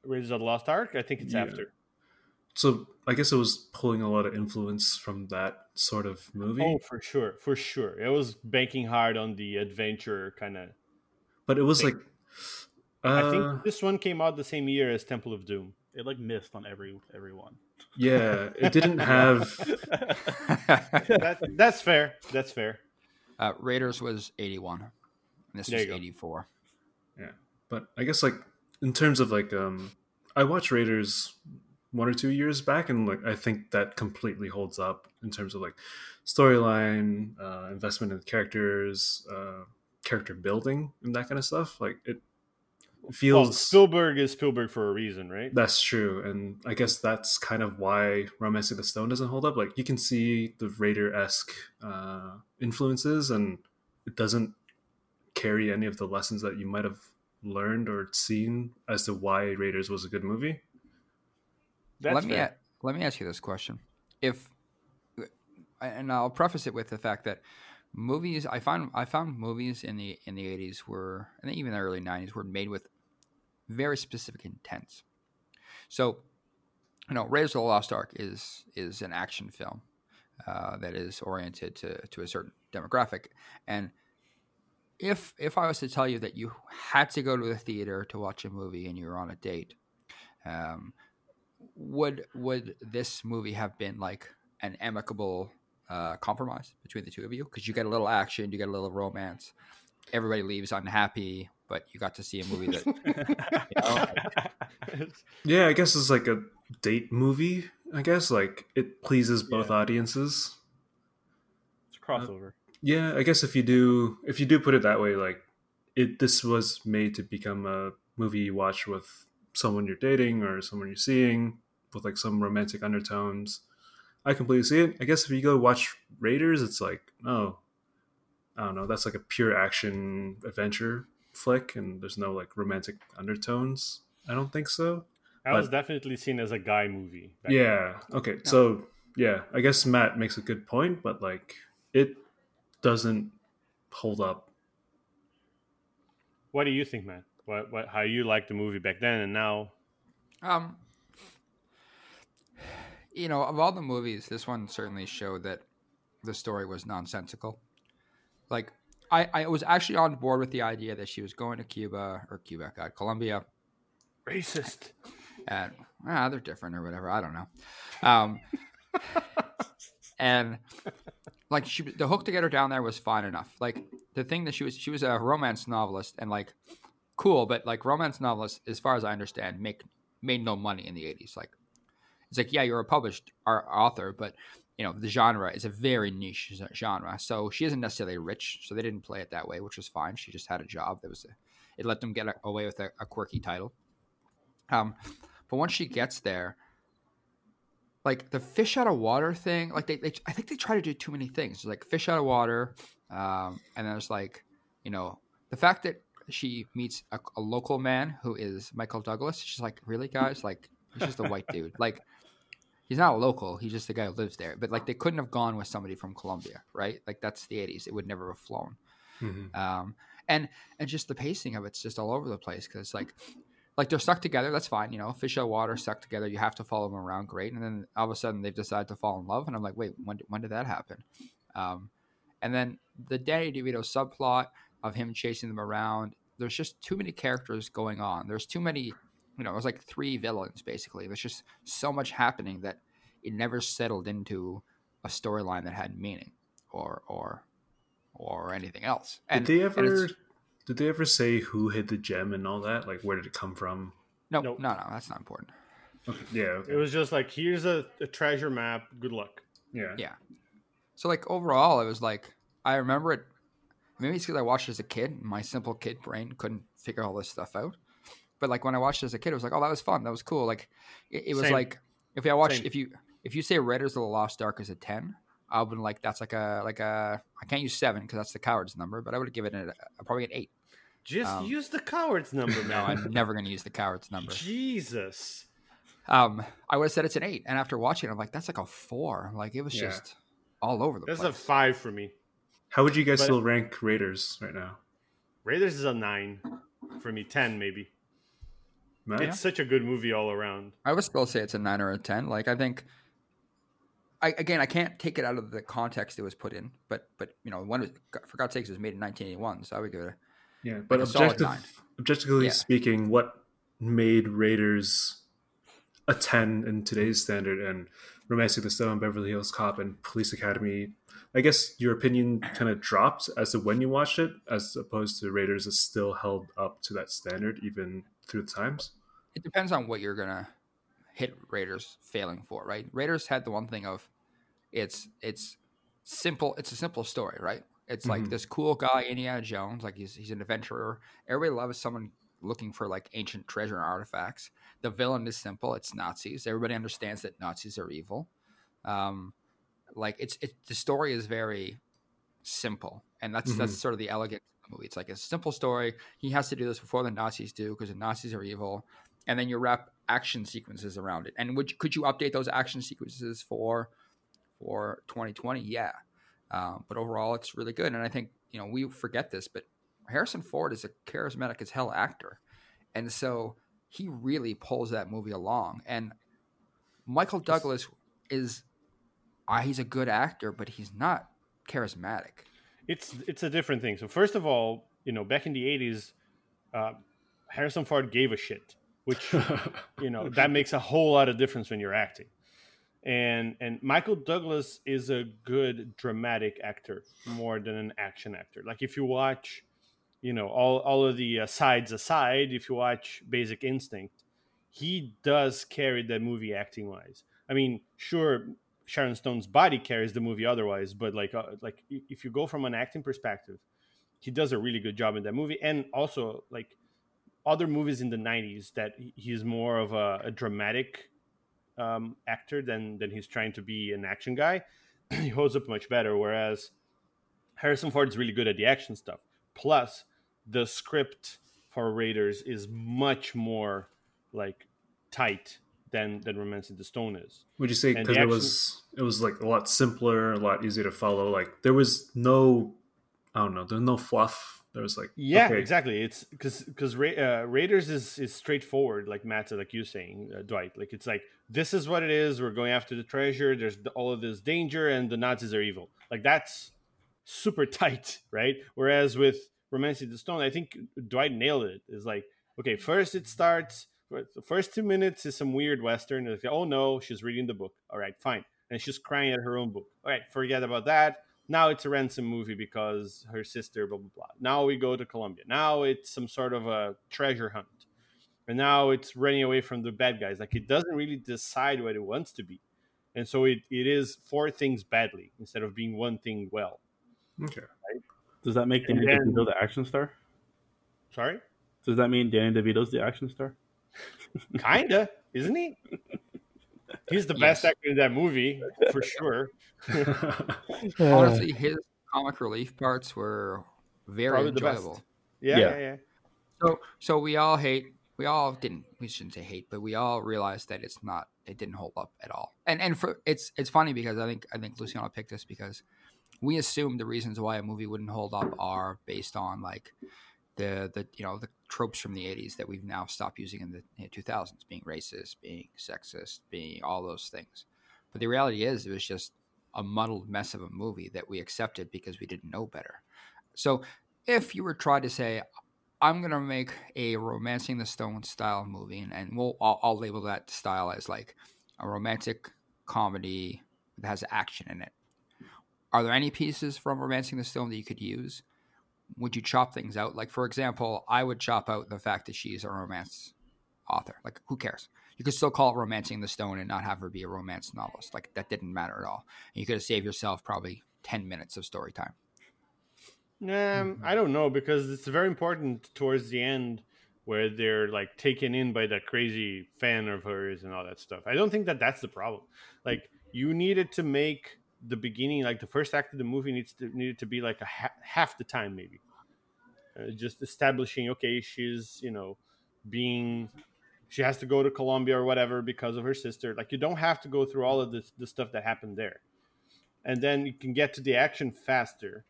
Raiders of the Lost Ark. I think it's Yeah. after. So I guess it was pulling a lot of influence from that sort of movie. Oh, for sure, for sure. It was banking hard on the adventure kind of. but it was like, I uh, think this one came out the same year as Temple of Doom. It like missed on every every one. yeah, it didn't have. That, that's fair. That's fair. uh, Raiders was 81. This There was you go. 84. But I guess like in terms of like, um, I watch Raiders one or two years back, and like I think that completely holds up in terms of like storyline, uh, investment in characters, uh, character building, and that kind of stuff. Like it Well, feels. Spielberg is Spielberg for a reason, right? That's true, and I guess that's kind of why Romancing the Stone doesn't hold up. Like you can see the Raider esque uh, influences, and it doesn't carry any of the lessons that you might have learned or seen as to why Raiders was a good movie. That's let me a- let me ask you this question: If and I'll preface it with the fact that movies I found I found movies in the in the 80s were and even the early 90s were made with very specific intents. So, you know, Raiders of the Lost Ark is is an action film uh, that is oriented to to a certain demographic, and if if I was to tell you that you had to go to the theater to watch a movie and you were on a date, um, would would this movie have been like an amicable uh, compromise between the two of you? Because you get a little action, you get a little romance. Everybody leaves unhappy, but you got to see a movie that Yeah, I guess it's like a date movie. I guess like it pleases both Yeah. audiences. It's a crossover. Yeah, I guess if you do if you do put it that way, like it this was made to become a movie you watch with someone you're dating or someone you're seeing with like some romantic undertones. I completely see it. I guess if you go watch Raiders, it's like, oh, I don't know, that's like a pure action adventure flick and there's no like romantic undertones. I don't think so. I was definitely seen as a guy movie. back then. Yeah. Okay. So yeah, I guess Matt makes a good point, but like it doesn't hold up. What do you think, Matt? What, what, how you liked the movie back then and now? Um, you know, of all the movies, this one certainly showed that the story was nonsensical. Like, I, I was actually on board with the idea that she was going to Cuba or Cuba, God, Colombia, Racist. and ah, they're different or whatever. I don't know. Um, and like she, the hook to get her down there was fine enough. Like the thing that she was, she was a romance novelist, and like cool, but like romance novelists, as far as I understand, make made no money in the '80s. Like it's like yeah, you're a published author, but you know the genre is a very niche genre. So she isn't necessarily rich, so they didn't play it that way, which was fine. She just had a job that was a, it let them get away with a, a quirky title. Um, but once she gets there, like the fish out of water thing, like they, they I think they try to do too many things. Like fish out of water, um, and then it's like, you know, the fact that she meets a, a, local man who is Michael Douglas. She's like, really, guys? Like, he's just a white dude. Like, he's not a local. He's just a guy who lives there. But like, they couldn't have gone with somebody from Colombia, right? Like, that's the '80s. It would never have flown. Mm-hmm. Um, and and just the pacing of it's just all over the place because like like they're stuck together. That's fine, you know. Fish out water, stuck together. You have to follow them around, great. And then all of a sudden they've decided to fall in love, and I'm like, wait, when when did that happen? Um, and then the Danny DeVito subplot of him chasing them around. There's just too many characters going on. There's too many, you know. it was like three villains basically. There's just so much happening that it never settled into a storyline that had meaning or or or anything else. And, did they ever? Did they ever say who hid the gem and all that? Like, where did it come from? No, nope. no, no, that's not important. Okay. Yeah, okay. it was just like here's a, a treasure map. Good luck. Yeah, yeah. So like overall, it was like I remember it. Maybe it's because I watched it as a kid. My simple kid brain couldn't figure all this stuff out. But like when I watched it as a kid, it was like, oh, that was fun. That was cool. Like it, it was Same. like if I watch Same. if you if you say Raiders of the Lost Ark is a ten, I would like that's like a like a I can't use seven because that's the coward's number, but I would give it a, a, probably an eight. Just um, use the coward's number, man. no, I'm never going to use the coward's number. Jesus. Um, I would have said it's an eight, and after watching it, I'm like, that's like a four. Like it was yeah. just all over the That's place. a five for me. How would you guys but, still rank Raiders right now? Raiders is a nine for me, ten maybe. It's yeah. such a good movie all around. I would still say it's a nine or a ten. Like I think I, again, I can't take it out of the context it was put in, but but you know, one for God's sakes, it was made in 1981, so I would give it a yeah. But like objective, objectively yeah. speaking, what made Raiders a 10 in today's standard and Romancing the Stone, Beverly Hills Cop, and Police Academy? I guess your opinion kind of dropped as to when you watched it, as opposed to Raiders is still held up to that standard even through the times. It depends on what you're gonna hit Raiders failing for, right? Raiders had the one thing of it's it's simple. It's a simple story, right? It's mm-hmm. like this cool guy, Indiana Jones, like he's he's an adventurer. Everybody loves someone looking for like ancient treasure and artifacts. The villain is simple. It's Nazis. Everybody understands that Nazis are evil. Um, like it's it, the story is very simple, and that's mm-hmm. that's sort of the elegance of the movie. It's like a simple story. He has to do this before the Nazis do because the Nazis are evil, and then you wrap action sequences around it. And would could you update those action sequences for for 2020? Yeah, um, but overall, it's really good. And I think you know we forget this, but Harrison Ford is a charismatic as hell actor, and so he really pulls that movie along. And Michael Douglas is uh, he's a good actor, but he's not charismatic. It's it's a different thing. So first of all, you know, back in the '80s, uh, Harrison Ford gave a shit, which you know that makes a whole lot of difference when you're acting and and Michael Douglas is a good dramatic actor more than an action actor. Like if you watch, you know, all all of the uh, sides aside, if you watch Basic Instinct, he does carry the movie acting wise. I mean, sure, Sharon Stone's body carries the movie otherwise, but like uh, like if you go from an acting perspective, he does a really good job in that movie, and also like other movies in the '90s that he's more of a, a dramatic um, actor than than he's trying to be an action guy. he holds up much better. Whereas Harrison Ford is really good at the action stuff. Plus, the script for Raiders is much more like tight than than Romancing the Stone is. Would you say because it was it was like a lot simpler, a lot easier to follow? Like there was no, I don't know, there's no fluff there was like yeah, okay. exactly. It's because because Ra- uh, Raiders is is straightforward, like Matt like you saying, uh, Dwight. Like it's like this is what it is. We're going after the treasure. There's all of this danger, and the Nazis are evil. Like that's super tight, right? Whereas with Romancing the Stone, I think Dwight nailed it. Is like okay, first it starts. The first two minutes is some weird western. Like, oh no, she's reading the book. All right, fine, and she's crying at her own book. All right, forget about that now it's a ransom movie because her sister, blah blah blah. Now we go to Colombia. Now it's some sort of a treasure hunt, and now it's running away from the bad guys. Like it doesn't really decide what it wants to be, and so it, it is four things badly instead of being one thing well. Okay. Does that make And Danny then- DeVito the action star? Sorry, Does that mean Danny DeVito's the action star? kinda, isn't he? He's the best actor in that movie for sure. Honestly, his comic relief parts were very Probably enjoyable. Yeah, Yeah. yeah, yeah. So, so we all hate. We all didn't. We shouldn't say hate, but we all realized that it's not. It didn't hold up at all. And and for it's it's funny because I think I think Luciano picked this because we assume the reasons why a movie wouldn't hold up are based on like the the you know the tropes from the 80s that we've now stopped using in the you know, 2000s being racist being sexist being all those things but the reality is it was just a muddled mess of a movie that we accepted because we didn't know better so if you were trying to say i'm going to make a romancing the stone style movie and, and we'll I'll, I'll label that style as like a romantic comedy that has action in it are there any pieces from romancing the stone that you could use would you chop things out? Like, for example, I would chop out the fact that she's a romance author. Like, who cares? You could still call it Romancing the Stone and not have her be a romance novelist. Like, that didn't matter at all. And you could have saved yourself probably 10 minutes of story time. Um, I don't know because it's very important towards the end where they're like taken in by that crazy fan of hers and all that stuff. I don't think that that's the problem. Like you needed to make the beginning, like the first act of the movie needs to needed to be like a ha- half the time maybe, uh, just establishing okay she's you know being she has to go to Colombia or whatever because of her sister. Like you don't have to go through all of this the stuff that happened there, and then you can get to the action faster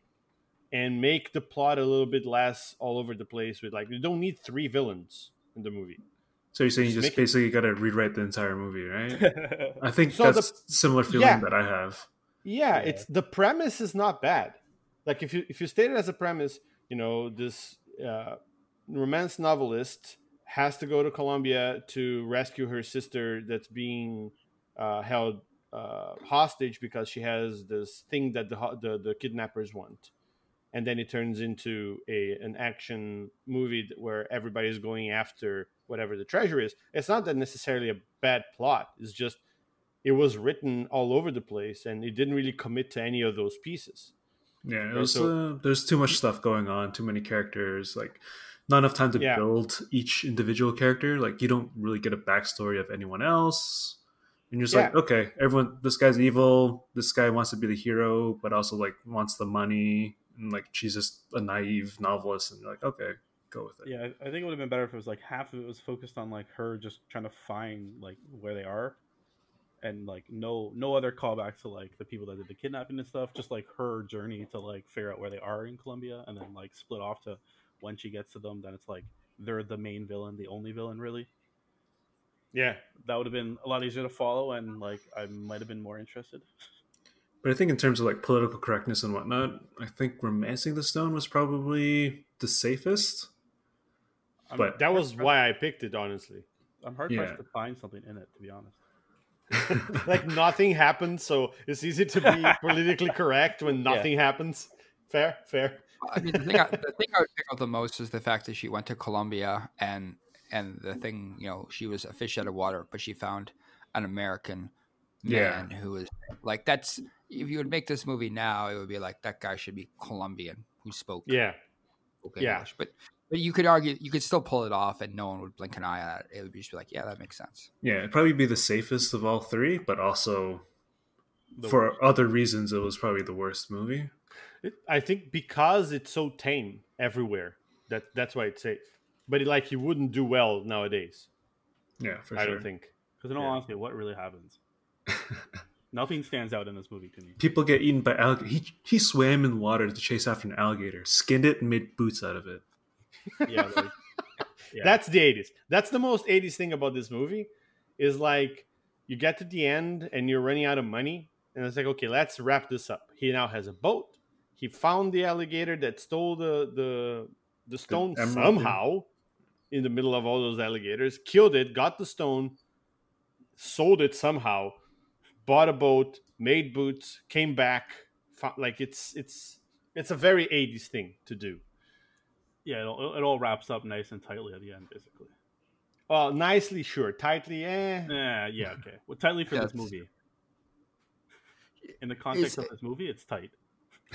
and make the plot a little bit less all over the place with like you don't need three villains in the movie so you're saying you Just just make it- basically got to rewrite the entire movie, right? I think So the- that's similar feeling yeah. that I have. yeah, Yeah. it's the premise is not bad like if you if you state it as a premise you know this uh, romance novelist has to go to colombia to rescue her sister that's being uh, held uh, hostage because she has this thing that the, the the kidnappers want and then it turns into a an action movie where everybody's going after whatever the treasure is. It's not that necessarily a bad plot. It's just it was written all over the place and it didn't really commit to any of those pieces. Yeah, it was, so- uh, there's too much stuff going on, too many characters, like not enough time to Yeah. build each individual character. Like you don't really get a backstory of anyone else. And you're just Yeah. like, okay, everyone, this guy's evil. This guy wants to be the hero, but also like wants the money. And like she's just a naive novelist, and you're like, okay, go with it. Yeah, I I think it would have been better if it was like half of it was focused on like her just trying to find like where they are, and like no no other callbacks to like the people that did the kidnapping and stuff. Just like her journey to like figure out where they are in Colombia, and then like split off to when she gets to them. Then it's like they're the main villain, the only villain really. Yeah. That would have been a lot easier to follow, and like I might have been more interested. But I think in terms of like political correctness and whatnot, I think Romancing the Stone was probably the safest. I'm, But- That was why I picked it honestly. I'm hard Yeah. pressed to find something in it, to be honest. Like nothing happened, so it's easy to be politically correct when nothing happens. Fair, fair. I mean, the thing, I, the thing I would pick out the most is the fact that she went to Colombia and and the mm. thing, you know, she was a fish out of water, but she found an American Yeah. man who is like that's. If you would make this movie now, it would be like that guy should be Colombian who spoke Yeah. spoke Yeah. English. But but you could argue you could still pull it off, and no one would blink an eye at it. It would just be like, yeah, that makes sense. yeah, it'd probably be the safest of all three, but also for worst. other reasons, it was probably the worst movie. It, I think because it's so tame everywhere, that that's why it's safe. But it, like you wouldn't do well nowadays. Yeah, for I sure. don't think. Because in all Yeah. honesty, what really happens? Nothing stands out in this movie to me. People get eaten by alligator. He, he swam in water to chase after an alligator, skinned it, and made boots out of it. Yeah, like, yeah. That's the 80s. That's the most 80s thing about this movie is like you get to the end and you're running out of money and it's like okay, let's wrap this up. He now has a boat. He found the alligator that stole the the the stone emerald thing. somehow in the middle of all those alligators, killed it, got the stone, sold it somehow, bought a boat, made boots, came back, fo- like it's it's it's a very 80s thing to do. yeah, it all, it all wraps up nice and tightly at the end, basically. Well, nicely, sure. Tightly, eh. Yeah, yeah, okay. Well, tightly for this movie. In the context Is- of this movie, it's tight.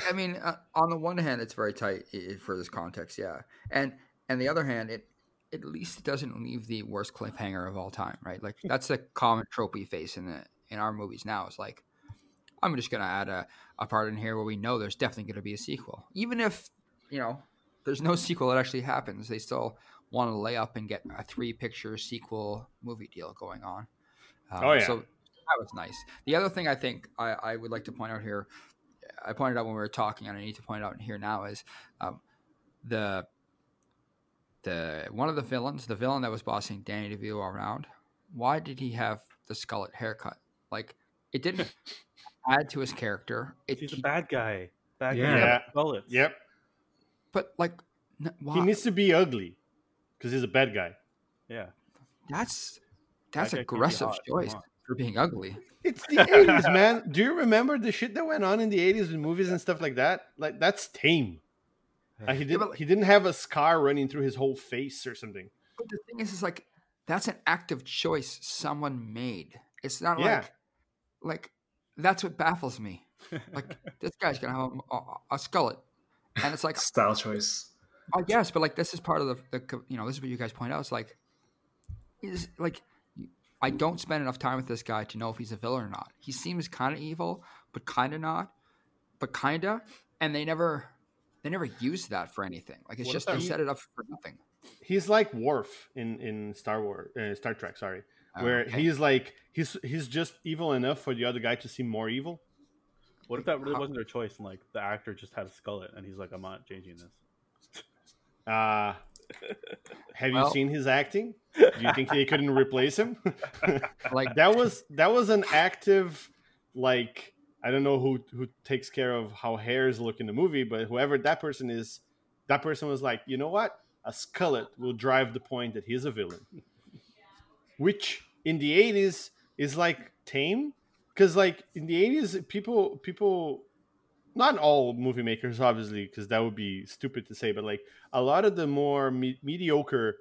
I mean, uh, on the one hand, it's very tight for this context, yeah, and and the other hand, it at least doesn't leave the worst cliffhanger of all time, right? Like that's the common trope we face in the in our movies now. It's like I'm just gonna add a, a part in here where we know there's definitely gonna be a sequel, even if you know there's no sequel that actually happens. They still want to lay up and get a three picture sequel movie deal going on. Um, Oh, yeah. So that was nice. The other thing I think I, I would like to point out here, I pointed out when we were talking, and I need to point out here now is um, the the one of the villains, the villain that was bossing Danny DeVito around. Why did he have the skullet haircut? Like it didn't add to his character. It, He's a bad guy. Bad Yeah. guy. Yeah. Bullets. Yep. but like, n- why? He needs to be ugly because he's a bad guy. Yeah. that's that's guy aggressive choice on. For being ugly. It's the 80s, man. Do you remember the shit that went on in the 80s with movies and stuff like that? Like that's tame. Like, he didn't but- he didn't have a scar running through his whole face or something. But the thing is, is like that's an active choice someone made. It's not Yeah. like like that's what baffles me. Like this guy's gonna have a, a, a skullet, and it's like Style choice. I guess, but like this is part of the, the you know this is what you guys point out. It's like is like I don't spend enough time with this guy to know if he's a villain or not. He seems kind of evil, but kind of not, but kinda, and they never they never used that for anything. Like it's What just they he- set it up for nothing. He's like Worf in in Star Wars, uh, Star Trek. Sorry, Oh, where okay. he's like he's he's just evil enough for the other guy to seem more evil. What if that really wasn't their choice and like the actor just had a skullet and he's like, I'm not changing this. Uh have you seen his acting? Do you think they couldn't replace him? like that was that was an active like I don't know who who takes care of how hairs look in the movie, but whoever that person is, that person was like, you know what? A skullet will drive the point that he's a villain. Which in the eighties is like tame. Because like in the eighties, people people not all movie makers obviously because that would be stupid to say but like a lot of the more me- mediocre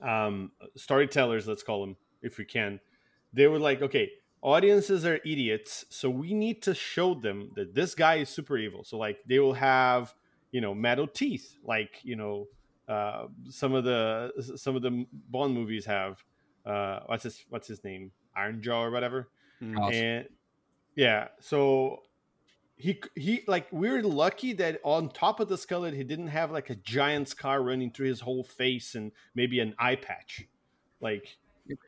um storytellers let's call them if we can they were like okay audiences are idiots so we need to show them that this guy is super evil. So like they will have you know metal teeth like you know uh some of the some of the bond movies have uh what's his what's his name? Iron jaw or whatever? Awesome. and yeah so he he like we're lucky that on top of the skullet he didn't have like a giant scar running through his whole face and maybe an eye patch like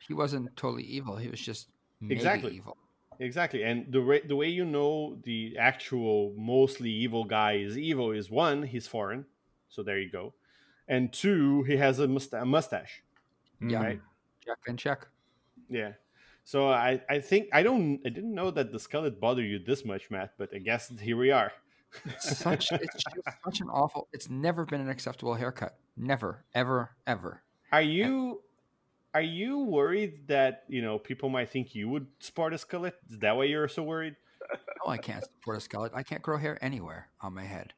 he wasn't totally evil. He was just maybe Exactly. evil. exactly and the way the way you know the actual mostly evil guy is evil is one he's foreign so there you go and two he has a, musta- a mustache Yeah. Right. Check and check. yeah so i i think i don't i didn't know that the skullet bothered you this much matt but i guess here we are Such it's just such an awful. It's never been an acceptable haircut. Never, ever, ever. Are you are you worried that you know people might think you would sport a skullet? Is that why you're so worried? No, I can't support a skullet. I can't grow hair anywhere on my head.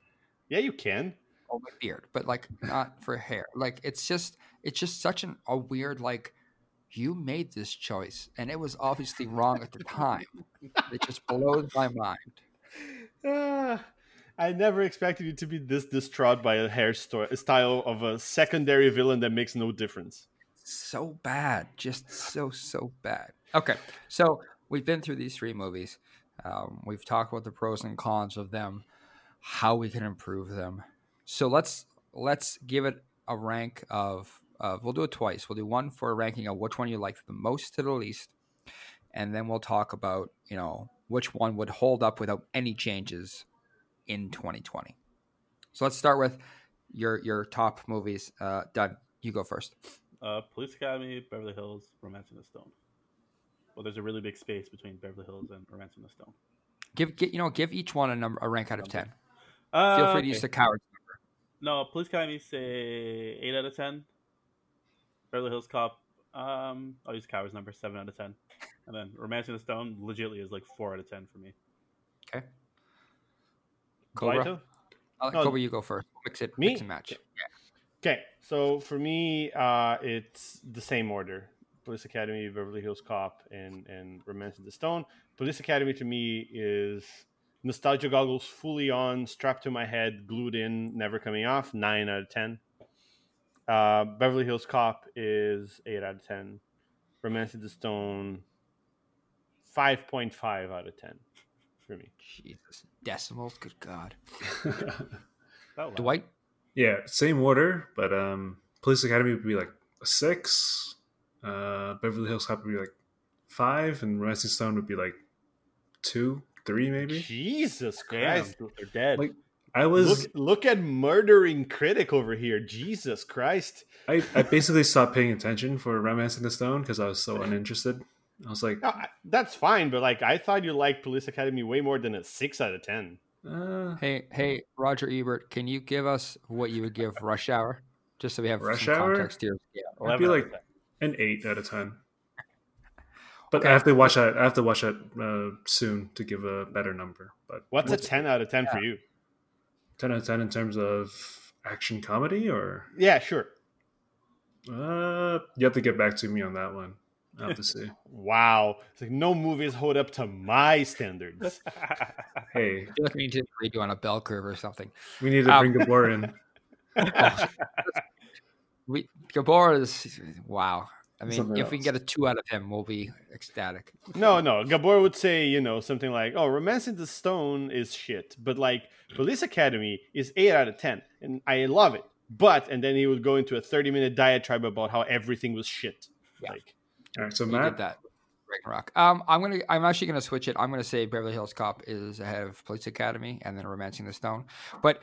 Yeah, you can. Oh, my beard, but like not for hair. Like it's just it's just such an, a weird like. You made this choice, and it was obviously wrong at the time. It just blows my mind. Ah, I never expected you to be this distraught by a hairstyle of a secondary villain that makes no difference. so bad, just so so bad. Okay, so we've been through these three movies. Um, we've talked about the pros and cons of them, how we can improve them. So let's let's give it a rank of. Uh, we'll do it twice. We'll do one for a ranking of which one you like the most to the least, and then we'll talk about you know which one would hold up without any changes in 2020. So let's start with your your top movies. Uh, Doug, you go first. Uh, Police Academy, Beverly Hills, Romancing the Stone. Well, there's a really big space between Beverly Hills and Romancing the Stone. Give, gi- you know, give each one a number, a rank out of ten. Uh, Feel free to use the coward. No, Police Academy say eight out of ten. Beverly Hills Cop, um, I'll use Coward's number seven out of ten, and then Romancing the Stone legitly is like four out of ten for me. Okay. Cobra. Kaito? I'll let No. Cobra, you go first. Mix it, Me? mix and match. Okay, so for me, uh, it's the same order: Police Academy, Beverly Hills Cop, and and Romancing the Stone. Police Academy to me is nostalgia goggles fully on, strapped to my head, glued in, never coming off. Nine out of ten. Uh, Beverly Hills Cop is eight out of ten. Romancing the Stone, five point five out of ten for me. Jesus, decimals. Good God, That loud. Dwight. yeah, same order, but um, Police Academy would be like a six. Uh, Beverly Hills Cop would be like five, and Romancing Stone would be like two, three, maybe. Jesus Damn, Christ! they're dead. Like, I was, Look, look at murdering critic over here. Jesus Christ! I, I basically stopped paying attention for Romancing the Stone because I was so uninterested. I was like, No, that's fine, but like I thought you liked Police Academy way more than a six out of ten. uh, Hey, hey, Roger Ebert, can you give us what you would give Rush Hour, just so we have Rush some Hour? context here? Yeah. I'd be like an eight out of ten. But Okay. I have to watch that. I have to watch that uh, soon to give a better number. But What's a ten out of ten for you? Ten out of ten in terms of action comedy, or Yeah, sure. uh, you have to get back to me on that one. I have to see. Wow, it's like no movies hold up to my standards. hey, I feel like we need to grade you on a bell curve or something. we need to Um, bring Gabor in. We Gabor is wow. I mean, Something if we can get a two out of him, we'll be ecstatic. no, no. Gabor would say, you know, something like, "Oh, Romancing the Stone is shit," but like Police Academy is eight out of ten, and I love it. But and then he would go into a thirty-minute diatribe about how everything was shit. Yeah. Like, All right, so He Matt, did that. Ragnarok. Um, I'm gonna. I'm actually gonna switch it. I'm gonna say Beverly Hills Cop is ahead of Police Academy, and then Romancing the Stone. But,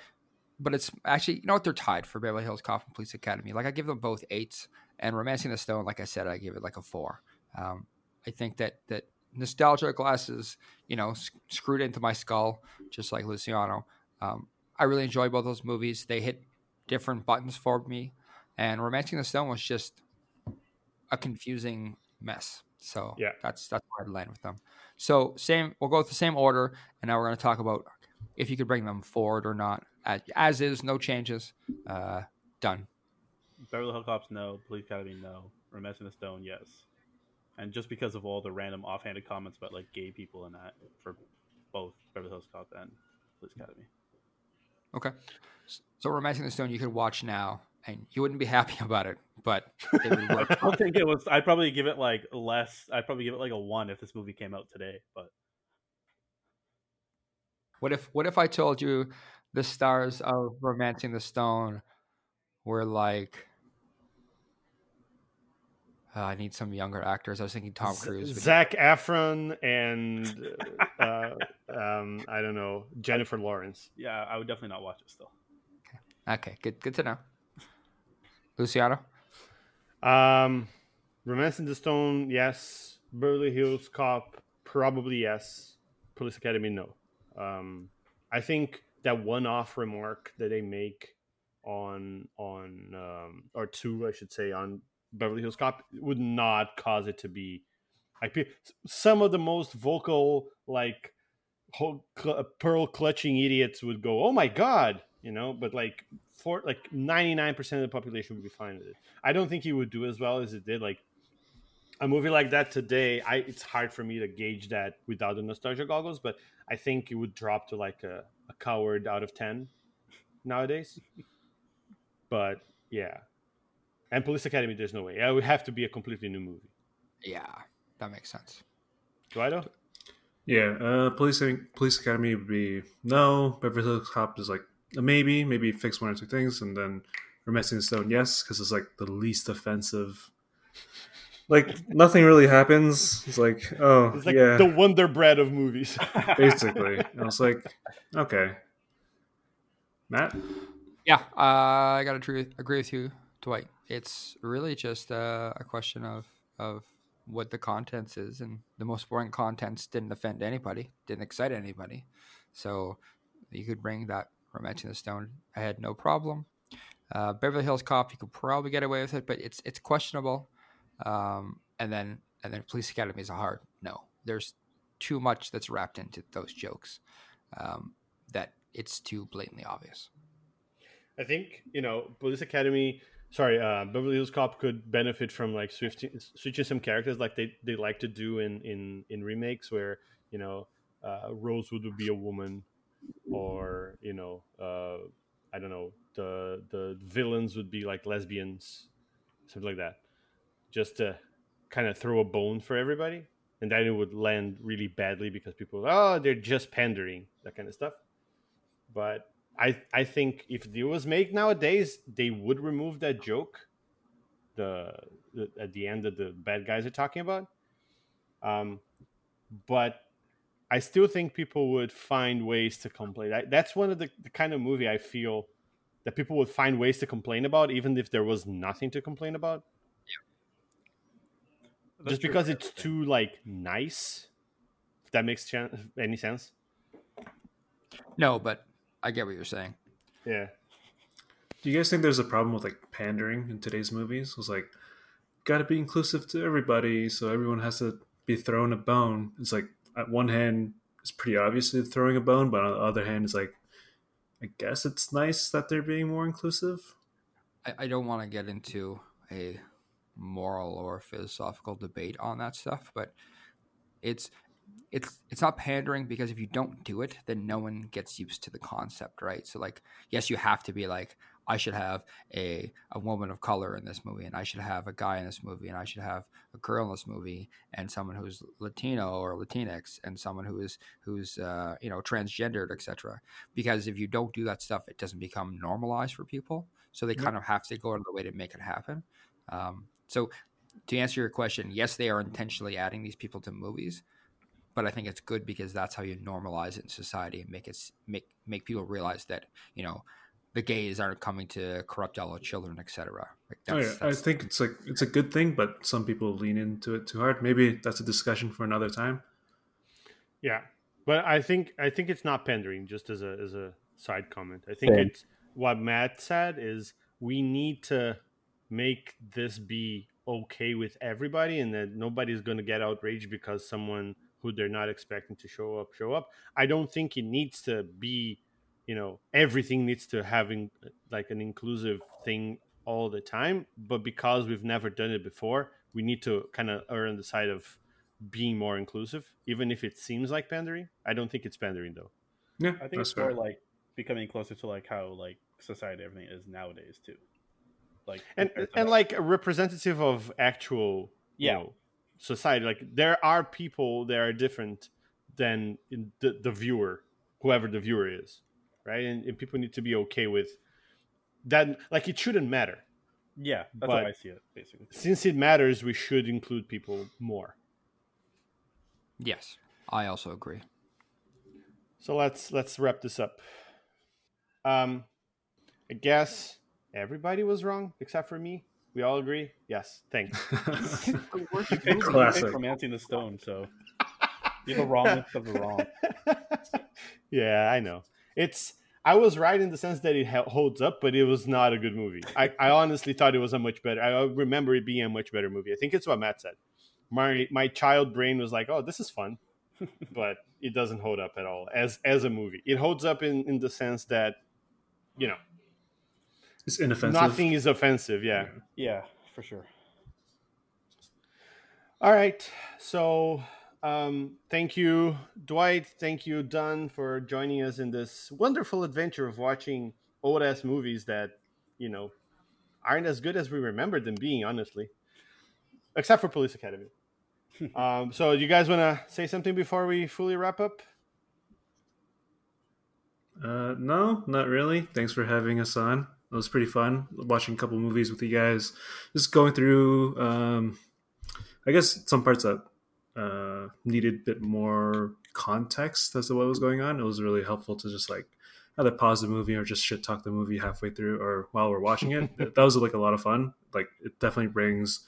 but it's actually you know what they're tied for Beverly Hills Cop and Police Academy. Like I give them both eights, and Romancing the Stone, like I said, I give it like a four. Um, I think that that nostalgia glasses, you know, screwed into my skull, just like Luciano. Um, I really enjoy both those movies. They hit different buttons for me, and Romancing the Stone was just a confusing mess. So Yeah. that's that's where I'd land with them. So same, we'll go with the same order, and now we're going to talk about if you could bring them forward or not, as, as is, no changes. Uh, Dunn. Beverly Hills Cops, no. Police Academy, no. Romancing the Stone, yes. And just because of all the random offhanded comments about like gay people and that for both Beverly Hills Cop and Police Academy. Okay. So Romancing the Stone, you could watch now, and you wouldn't be happy about it, but it would I don't think it was. I'd probably give it like less. I'd probably give it like a one if this movie came out today. But what if what if I told you the stars of Romancing the Stone were like? Uh, I need some younger actors. I was thinking Tom Cruise. Zac Efron and uh, um, I don't know Jennifer Lawrence. yeah, I would definitely not watch it still. Okay, good good to know. Luciano. Um, Romancing the Stone, yes. Beverly Hills Cop, probably yes. Police Academy, no. Um, I think that one-off remark that they make on on um, or two, I should say, on Beverly Hills Cop would not cause it to be pe- some of the most vocal like cl- uh, pearl clutching idiots would go, "Oh my god," you know, but like for like ninety nine percent of the population would be fine with it. I don't think he would do as well as it did. Like a movie like that today, I it's hard for me to gauge that without the nostalgia goggles, but I think it would drop to like a, a coward out of ten nowadays. but yeah, and Police Academy, there's no way. It would have to be a completely new movie. Yeah, that makes sense. Guido? yeah, uh, police police academy would be no. Beverly Hills Cop is like a maybe, maybe fix one or two things, and then Romancing the Stone, yes, because it's like the least offensive. Like nothing really happens. It's like, oh It's like yeah, the Wonder Bread of movies. basically. And I was like, okay, Matt. Yeah, uh, I got to agree, agree with you, Dwight. It's really just uh, a question of of what the contents is, and the most boring contents didn't offend anybody, didn't excite anybody. So you could bring that Romancing the Stone ahead, no problem. Uh, Beverly Hills Cop, you could probably get away with it, but it's it's questionable. Um, and then and then Police Academy is a hard no. There's too much that's wrapped into those jokes um, that it's too blatantly obvious. I think you know Police Academy sorry, uh, Beverly Hills Cop could benefit from like switching, switching some characters, like they, they like to do in in in remakes, where you know uh, Rosewood would be a woman, or you know, uh, I don't know, the the villains would be like lesbians, something like that, just to kind of throw a bone for everybody, and then it would land really badly because people, oh, they're just pandering, that kind of stuff. But I I think if it was made nowadays, they would remove that joke, the, the at the end that the bad guys are talking about. Um, but I still think people would find ways to complain. I, that's one of the, the kind of movie I feel that people would find ways to complain about, even if there was nothing to complain about. Yeah. Just because it's everything. too like nice. If that makes chan- any sense. No, but I get what you're saying. Yeah. Do you guys think there's a problem with like pandering in today's movies? It's like got to be inclusive to everybody, so everyone has to be thrown a bone. It's like at one hand, it's pretty obviously throwing a bone, but on the other hand, it's like I guess it's nice that they're being more inclusive. I, I don't want to get into a moral or philosophical debate on that stuff, but it's it's it's not pandering because if you don't do it, then no one gets used to the concept, right? So like, yes, you have to be like, I should have a a woman of color in this movie, and I should have a guy in this movie, and I should have a girl in this movie, and someone who's Latino or Latinx, and someone who is who's uh, you know transgendered, etc. Because if you don't do that stuff, it doesn't become normalized for people. So they Yep. kind of have to go out of the way to make it happen. Um, so to answer your question, yes, they are intentionally adding these people to movies, but I think it's good because that's how you normalize it in society and make it make make people realize that you know the gays aren't coming to corrupt all our children, etc. Like Oh, that's, yeah. I think it's like it's a good thing, but some people lean into it too hard. Maybe that's a discussion for another time. Yeah, but I think I think it's not pandering. Just as a as a side comment, I think Same. it's what Matt said is we need to make this be okay with everybody, and that nobody's going to get outraged because someone who they're not expecting to show up show up. I don't think it needs to be, you know, everything needs to having uh, like an inclusive thing all the time. But because we've never done it before, we need to kind of err on the side of being more inclusive, even if it seems like pandering. I don't think it's pandering though. Yeah, I think that's it's more fair. like becoming closer to like how like society everything is nowadays too. Like And and like a representative of actual you Yeah. know, society. Like there are people that are different than in the, the viewer, whoever the viewer is, right? And, and people need to be okay with that. Like it shouldn't matter. yeah, that's but- how I see it basically. Since it matters, we should include people more. yes, I also agree. So let's let's wrap this up. Um, I guess everybody was wrong except for me. We all agree. Yes, thanks. The worst movie you Classic. picked Romancing the Stone, so you're the wrongest of the wrong. yeah, I know. It's I was right in the sense that it holds up, but it was not a good movie. I, I honestly thought it was a much better. I remember it being a much better movie. I think it's what Matt said. My my child brain was like, "Oh, this is fun," but it doesn't hold up at all as as a movie. It holds up in in the sense that you know it's inoffensive. nothing is offensive. Yeah. Yeah, for sure. All right. So, um, thank you, Dwight. Thank you, Dunn, for joining us in this wonderful adventure of watching old ass movies that, you know, aren't as good as we remember them being, honestly. Except for Police Academy. um, so, you guys want to say something before we fully wrap up? Uh, no, not really. Thanks for having us on. It was pretty fun watching a couple movies with you guys. Just going through, um, I guess some parts that uh, needed a bit more context as to what was going on. It was really helpful to just like either pause the movie or just shit talk the movie halfway through or while we're watching it. that was like a lot of fun. Like it definitely brings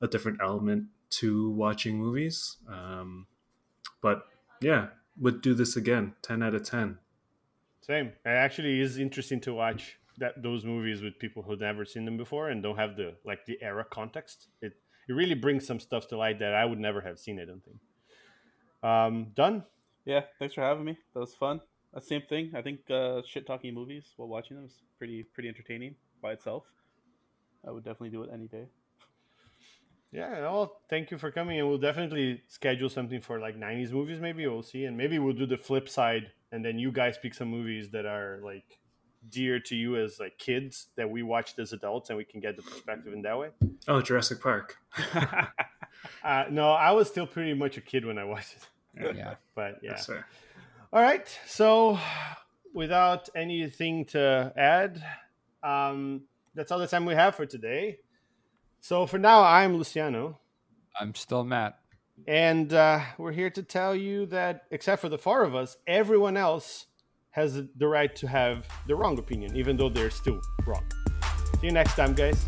a different element to watching movies. Um, but yeah, would do this again. Ten out of ten. Same. It actually is interesting to watch that those movies with people who've never seen them before and don't have the like the era context. It it really brings some stuff to light that I would never have seen. I don't think. Um, Dunn. Yeah, thanks for having me. That was fun. Uh, same thing. I think uh, shit talking movies while watching them is pretty pretty entertaining by itself. I would definitely do it any day. Yeah, well, thank you for coming, and we'll definitely schedule something for like '90s movies. Maybe we'll see, and maybe we'll do the flip side, and then you guys pick some movies that are like dear to you as like kids that we watched as adults, and we can get the perspective in that way. Oh, Jurassic Park. uh, no, I was still pretty much a kid when I watched it. Yeah. but yeah. Yes. All right. So, without anything to add, um, that's all the time we have for today. So, for now, I'm Luciano. I'm still Matt. And uh, we're here to tell you that, except for the four of us, everyone else has the right to have the wrong opinion, even though they're still wrong. See you next time, guys.